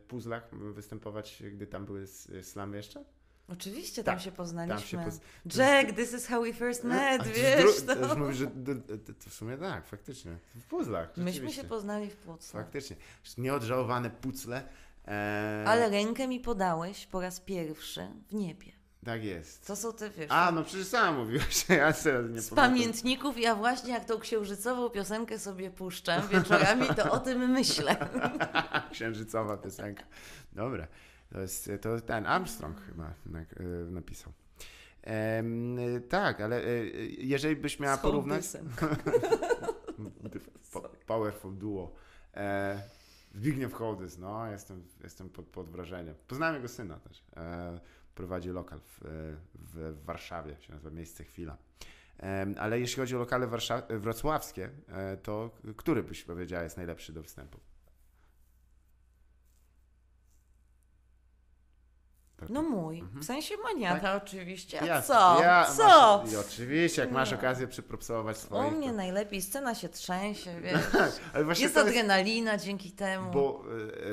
e, puzzlach mm, występować, gdy tam były slamy jeszcze? Oczywiście tam Tak, się Tam poznaliśmy. się poz... Jack, this is how we first met, to wiesz? No. Już mówisz, że to w sumie tak, faktycznie. W puzzlach, Myśmy się poznali w Płocku. Faktycznie. Nieodżałowane pucle. E, Ale rękę mi podałeś po raz pierwszy w niebie. Tak jest. To są te, wiesz, A, no przecież sam mówiłeś, (laughs) ja teraz nie z pamiętam. pamiętników. Ja właśnie jak tą księżycową piosenkę sobie puszczam wieczorami, to o tym myślę. (laughs) Księżycowa piosenka. Dobra. To jest to ten Armstrong chyba e, napisał. Em, e, tak, ale e, jeżeli byś miała Z porównać. (laughs) Powerful duo. E, Zbigniew Hołdys, no, jestem, jestem pod, pod wrażeniem. Poznałem jego syna też. E, prowadzi lokal w, w Warszawie, się nazywa Miejsce Chwila. Em, ale jeśli chodzi o lokale wrocławskie, e, to który byś powiedziała jest najlepszy do występu? No mój. W sensie maniata oczywiście. A Ja- co? Ja, co? Masz, I oczywiście, jak masz okazję przypropsować U swoich. mnie najlepiej scena się trzęsie, (laughs) wiesz. Ale właśnie Jest to jest, adrenalina dzięki temu. bo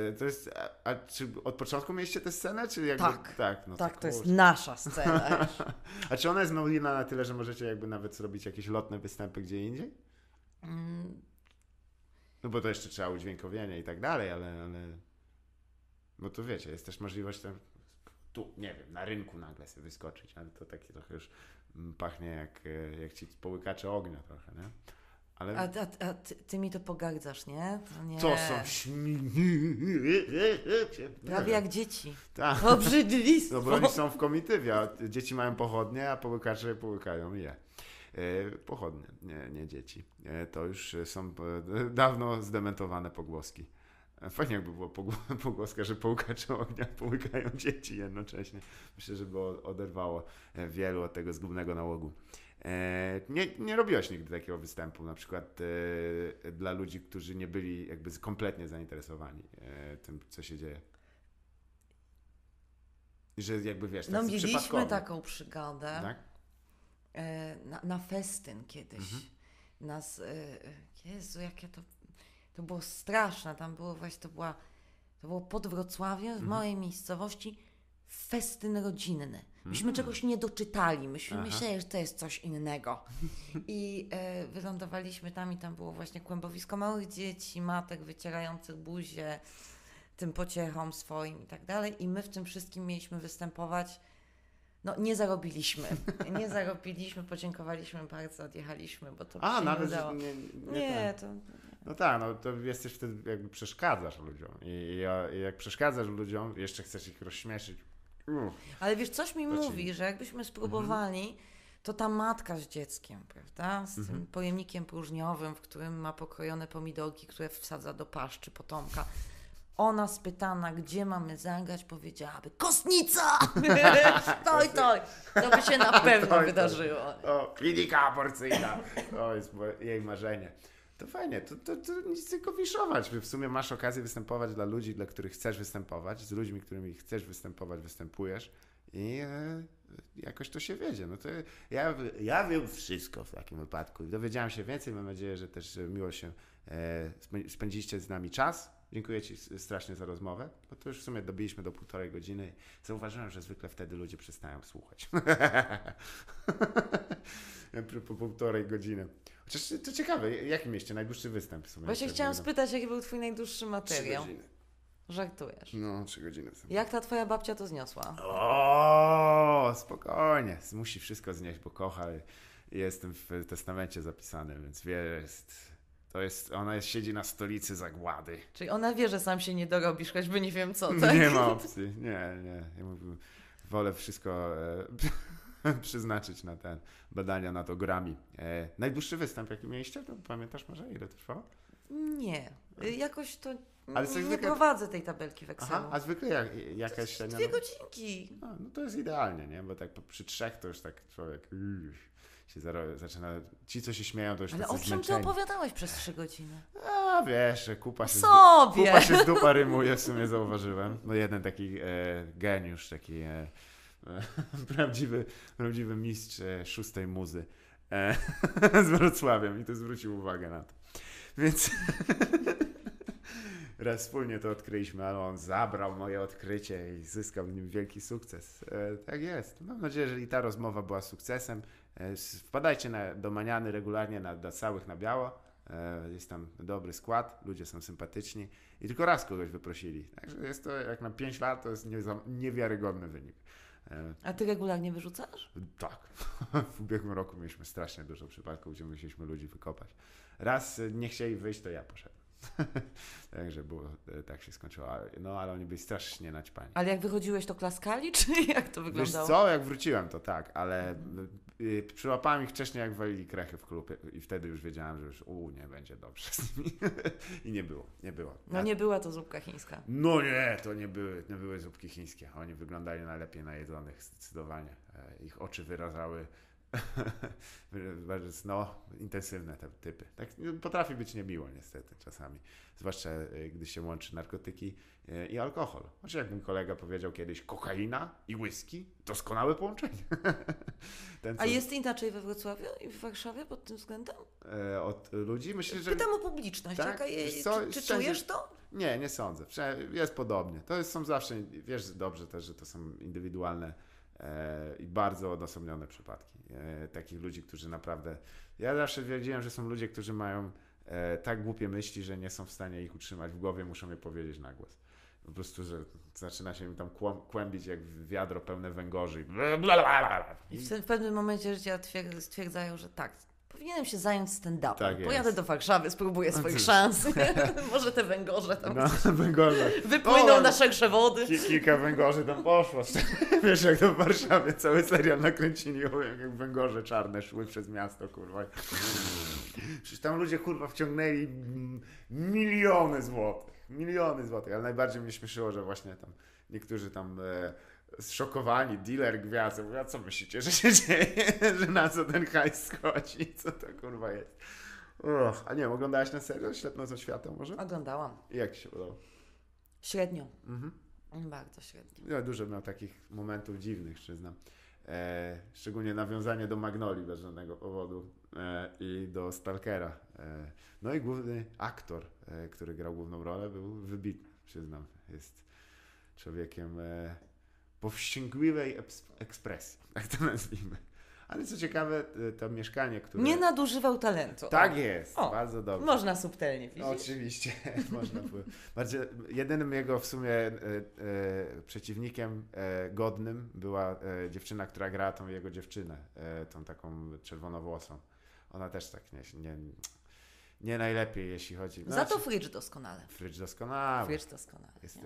e, e, to jest, a, a czy od początku mieliście tę scenę, czy jakby, Tak. tak, no tak, to jest nasza (laughs) scena. A czy ona jest nowina na tyle, że możecie jakby nawet zrobić jakieś lotne występy gdzie indziej? Mm, No bo to jeszcze trzeba udźwiękowienie i tak dalej, ale, ale... Bo tu wiecie, jest też możliwość tam, tu, nie wiem, na rynku nagle sobie wyskoczyć, ale to takie trochę już mm, pachnie jak, e, jak ci połykacze ognia trochę, nie? Ale A, a, a ty, ty mi to pogardzasz, nie? No nie. to są śmi... Prawie jak dzieci. Tak. Obrzydlistwo. No bo oni są w komitywie, a dzieci mają pochodnie, a połykacze połykają je. E, Pochodnie, nie, nie dzieci. E, To już są dawno zdementowane pogłoski. Fajnie jakby było pogł- pogłoska, że połykacze ognia połykają (laughs) dzieci jednocześnie. Myślę, że by oderwało e, wielu od tego zgubnego nałogu. E, Nie, nie robiłaś nigdy takiego występu, na przykład e, dla ludzi, którzy nie byli jakby kompletnie zainteresowani tym, co się dzieje. I że jakby wiesz, No tacy mieliśmy taką przygodę Tak? na, na festyn kiedyś. Mhm. Nas, Jezu, jakie to, to było straszne. Tam było właśnie, to była, to było pod Wrocławiem, Mhm. w małej miejscowości, festyn rodzinny. Myśmy czegoś nie doczytali, myśmy Mhm. Aha. myśleli, że to jest coś innego. I e, wylądowaliśmy tam i tam było właśnie kłębowisko małych dzieci, matek wycierających buzię tym pociechom swoim i tak dalej. I my w tym wszystkim mieliśmy występować. No, nie zarobiliśmy. Nie zarobiliśmy, podziękowaliśmy bardzo, odjechaliśmy, bo to A, się nie nawet nie, nie, Nie, ten. to No tak, no to jesteś wtedy jakby przeszkadzasz ludziom. I, i, jak przeszkadzasz ludziom, jeszcze chcesz ich rozśmieszyć. Uff. Ale wiesz, coś mi To ci- mówi, że jakbyśmy spróbowali, to ta matka z dzieckiem, prawda? Z tym pojemnikiem próżniowym, w którym ma pokrojone pomidorki, które wsadza do paszczy potomka. Ona spytana, gdzie mamy zagrać, powiedziałaby Kostnica! (laughs) toj, toj! To by się na pewno Toj, wydarzyło. O, klinika aborcyjna. To jest jej marzenie. To fajnie, to, to, to nic tylko wiszować. W sumie masz okazję występować dla ludzi, dla których chcesz występować, z ludźmi, którymi chcesz występować, występujesz i e, jakoś to się wiedzie. No to ja, ja wiem wszystko w takim wypadku. Dowiedziałem się więcej, mam nadzieję, że też miło się e, spę- spędziliście z nami czas. Dziękuję Ci strasznie za rozmowę, bo to już w sumie dobiliśmy do półtorej godziny zauważyłem, że zwykle wtedy ludzie przestają słuchać. (laughs) po półtorej godziny. Chociaż to ciekawe, jaki mieście najdłuższy występ w sumie? Właśnie chciałam będą. spytać, jaki był twój najdłuższy Trzy materiał. godziny. Żartujesz. No, trzy godziny. Są. Jak ta twoja babcia to zniosła? O, spokojnie. Musi wszystko znieść, bo kocha. Jestem w testamencie zapisany, więc wie, jest, to jest, ona jest, siedzi na stolicy zagłady. Czyli ona wie, że sam się nie dorobisz, choćby nie wiem co, (laughs) tak? Nie ma opcji. Nie, nie. Ja mówię, wolę wszystko e, (laughs) przeznaczyć na ten badania nad ogrami. E, najdłuższy występ, jaki mieliście, to pamiętasz może, ile trwało? Nie. Jakoś to Ale nie zwykle- prowadzę tej tabelki w Excelu. Aha, a zwykle jak, jakaś. Dwie no- godzinki. No, no to jest idealnie, nie? Bo tak przy trzech to już tak człowiek uff, się zaczyna... Ci, co się śmieją, to już Ale o czym ty zmęczeni. opowiadałeś przez trzy godziny? A wiesz, kupa się, z, Sobie! kupa się z dupa rymuje, w sumie zauważyłem. No jeden taki e, geniusz, taki e, (laughs) prawdziwy, prawdziwy mistrz e, szóstej muzy e, (laughs) z Wrocławiem i to zwrócił uwagę na to. Więc (laughs) raz wspólnie to odkryliśmy, ale on zabrał moje odkrycie i zyskał w nim wielki sukces. E, tak jest. Mam nadzieję, że i ta rozmowa była sukcesem. E, wpadajcie na, do Maniany regularnie na, na całych na biało. E, Jest tam dobry skład, ludzie są sympatyczni i tylko raz kogoś wyprosili. Także jest to jak na 5 lat, to jest niewiarygodny wynik. E, A ty regularnie wyrzucasz? Tak. (laughs) W ubiegłym roku mieliśmy strasznie dużo przypadków, gdzie musieliśmy ludzi wykopać. Raz nie chcieli wyjść, to ja poszedłem. (laughs) Także było, tak się skończyło. No ale oni byli strasznie naćpani. Ale jak wychodziłeś, to klaskali, czy (laughs) jak to Wiesz wyglądało? co, jak wróciłem, to tak, ale y, przyłapałem ich wcześniej, jak walili krechy w klubie i wtedy już wiedziałem, że już u, nie będzie dobrze z nimi. (laughs) I nie było, nie było. No nie była to zupka chińska. No nie, to nie były, nie były zupki chińskie. Oni wyglądali najlepiej najedzonych, zdecydowanie. E, Ich oczy wyrażały (laughs) no, intensywne te typy. Tak, potrafi być niemiło niestety czasami. Zwłaszcza e, gdy się łączy narkotyki i alkohol. Znaczy jak mój kolega powiedział kiedyś, kokaina i whisky, doskonałe połączenie. (laughs) Ten, A co- jest inaczej we Wrocławiu i w Warszawie pod tym względem? e, od ludzi. Myślę, że Pytam o publiczność. Tak? Jaka je, co, czy, czy czujesz to? nie, nie sądzę. Jest podobnie. To są zawsze, wiesz dobrze też, że to są indywidualne e, i bardzo odosobnione przypadki. E, takich ludzi, którzy naprawdę. Ja zawsze wiedziałem, że są ludzie, którzy mają e, tak głupie myśli, że nie są w stanie ich utrzymać w głowie, muszą je powiedzieć na głos. Po prostu, że zaczyna się im tam kłębić jak wiadro pełne węgorzy. I w, w pewnym momencie życia twier- stwierdzają, że tak, powinienem się zająć stand-upem. Tak. Pojadę do Warszawy, spróbuję No swoich szans. (laughs) (laughs) Może te węgorze tam No, węgorze. wypłyną O, na szersze wody. Ki- kilka węgorzy tam poszło. (laughs) Wiesz, jak to w Warszawie cały serial nakręcili, jak węgorze czarne szły przez miasto, kurwa. Przecież tam ludzie, kurwa, wciągnęli miliony złotych. Miliony złotych, ale najbardziej mnie śmieszyło, że właśnie tam niektórzy tam e, zszokowani, dealer gwiazd, mówią, a co myślicie, że się dzieje, (laughs) że na co ten hajs schodzi, (laughs) co to kurwa jest. Uch, a nie wiem, oglądałaś na serial Ślepnąc od świata może? Oglądałam. I jak ci się podobało? Średnio. Mhm. Bardzo średnio. Ja dużo miał takich momentów dziwnych, przyznam. E, szczególnie nawiązanie do Magnoli bez żadnego powodu e, i do Stalkera. E, no i główny aktor, e, który grał główną rolę, był wybitny, przyznam. Jest człowiekiem e, powściągliwej ekspresji, (laughs) tak to nazwijmy. Ale co ciekawe, e, to mieszkanie, które... Nie nadużywał talentu. Tak jest, O, bardzo dobrze. Można subtelnie, widzisz? No, oczywiście, (laughs) można było. Bardziej, jedynym jego w sumie e, e, przeciwnikiem e, godnym była dziewczyna, która grała tą jego dziewczynę, tą taką czerwonowłosą. Ona też tak nie, nie, nie najlepiej, jeśli chodzi... Za to znaczy, Fridge doskonale. Frycz doskonały. Fridge doskonale. Jest,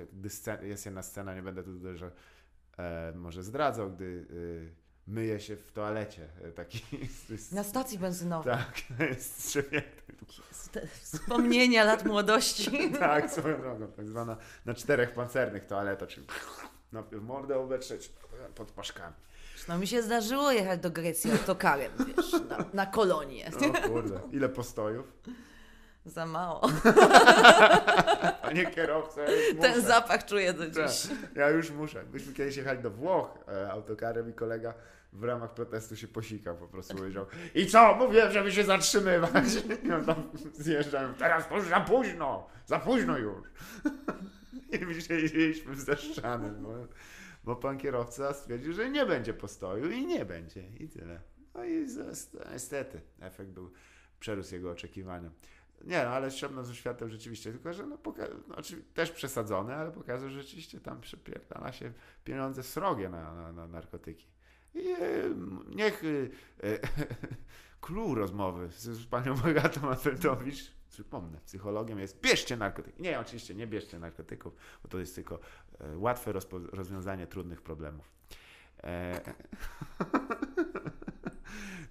jest jedna scena, nie będę tu dużo e, może zdradzał, gdy myje się w toalecie. E, taki, (laughs) jest, Na stacji benzynowej. tak, to (laughs) jest Te wspomnienia lat młodości. (laughs) Tak, swoją drogą, tak zwana na czterech pancernych toaleta, czyli najpierw mordę obetrzeć pod paszkami. No mi się zdarzyło jechać do Grecji autokarem, wiesz, na, na kolonię. No kurde, ile postojów? Za mało. (laughs) Panie kierowco, ja. Ten zapach czuję do Tak, dziś. Ja już muszę. Myśmy kiedyś jechali do Włoch e, autokarem i kolega w ramach protestu się posikał, po prostu powiedział i co, mówiłem, żeby się zatrzymywać. I on tam zjeżdżają, teraz to już za późno, za późno już. (laughs) I my siedzieliśmy zdeszczany, bo, bo pan kierowca stwierdził, że nie będzie postoju i nie będzie i tyle. No i niestety efekt był, przerósł jego oczekiwania. Nie, no, ale Szczebno ze światem rzeczywiście, tylko że no, poka- no, też przesadzone, ale pokazuje, że rzeczywiście tam przepierdala się pieniądze srogie na, na, na narkotyki. I e, niech e, e, (laughs) clue rozmowy z, z panią (laughs) Bogatą Afeltowicz, przypomnę, psychologiem jest bierzcie narkotyki. Nie, oczywiście nie bierzcie narkotyków, bo to jest tylko e, łatwe rozpo- rozwiązanie trudnych problemów. E, (laughs)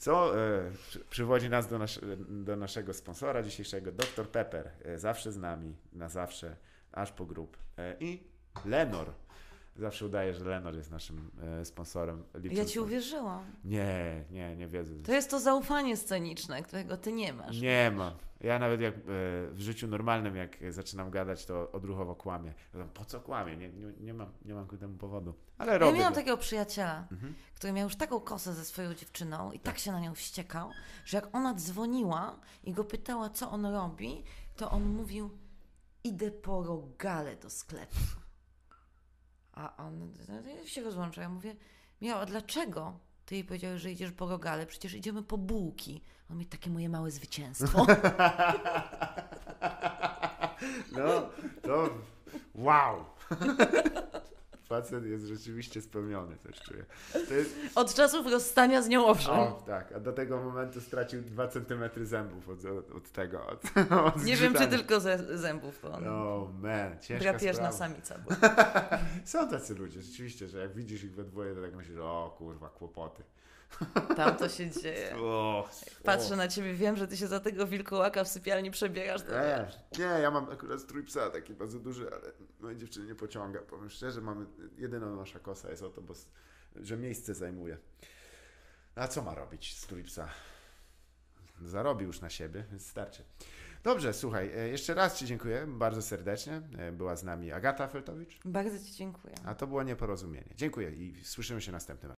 co e, przy, przywodzi nas do, nasz, do naszego sponsora dzisiejszego, Dr Pepper, e, zawsze z nami, na zawsze, aż po grób. E, I Lenor. Zawsze udaje, że Lenor jest naszym sponsorem. Ja ci uwierzyłam. Nie, nie, nie wiedzę. To jest to zaufanie sceniczne, którego ty nie masz. Nie mam. Ja nawet jak e, w życiu normalnym, jak zaczynam gadać, to odruchowo kłamię. Ja Po co kłamię? Nie, nie, nie, mam, nie mam ku temu powodu. Ale Ja robię miałam to. takiego przyjaciela, Mhm. który miał już taką kosę ze swoją dziewczyną i tak się na nią wściekał, że jak ona dzwoniła i go pytała, co on robi, to on mówił, idę po rogale do sklepu. A on no, się rozłącza. Ja mówię, miał, a dlaczego? Ty jej powiedziałeś, że idziesz po rogale, przecież idziemy po bułki. On mi takie moje małe zwycięstwo. (laughs) No, to wow. (laughs) Facet jest rzeczywiście spełniony, coś czuję. Jest, Od czasów rozstania z nią owszem. o, tak, a do tego momentu stracił 2 cm zębów od, od, tego. Od, (laughs) od Nie wiem, czy tylko ze zębów, bo on Oh man, ciężka drapieżna samica była. (laughs) Są tacy ludzie, rzeczywiście, że jak widzisz ich we dwoje, to tak myślisz, o kurwa, kłopoty. Tam to się dzieje. (laughs) O, Patrzę na ciebie, wiem, że ty się za tego wilkołaka w sypialni przebierasz. To Nie, nie, ja mam akurat strój psa taki bardzo duży, ale moje dziewczyny nie pociąga. Powiem szczerze, mamy, jedyna nasza kosa jest o to, bo, że miejsce zajmuje. A co ma robić z Tulipsa? Zarobił już na siebie, więc starczy. Dobrze, słuchaj, e, jeszcze raz Ci dziękuję bardzo serdecznie. E, Była z nami Agata Feltowicz, Bardzo Ci dziękuję. a to było nieporozumienie. Dziękuję i słyszymy się następnym razem.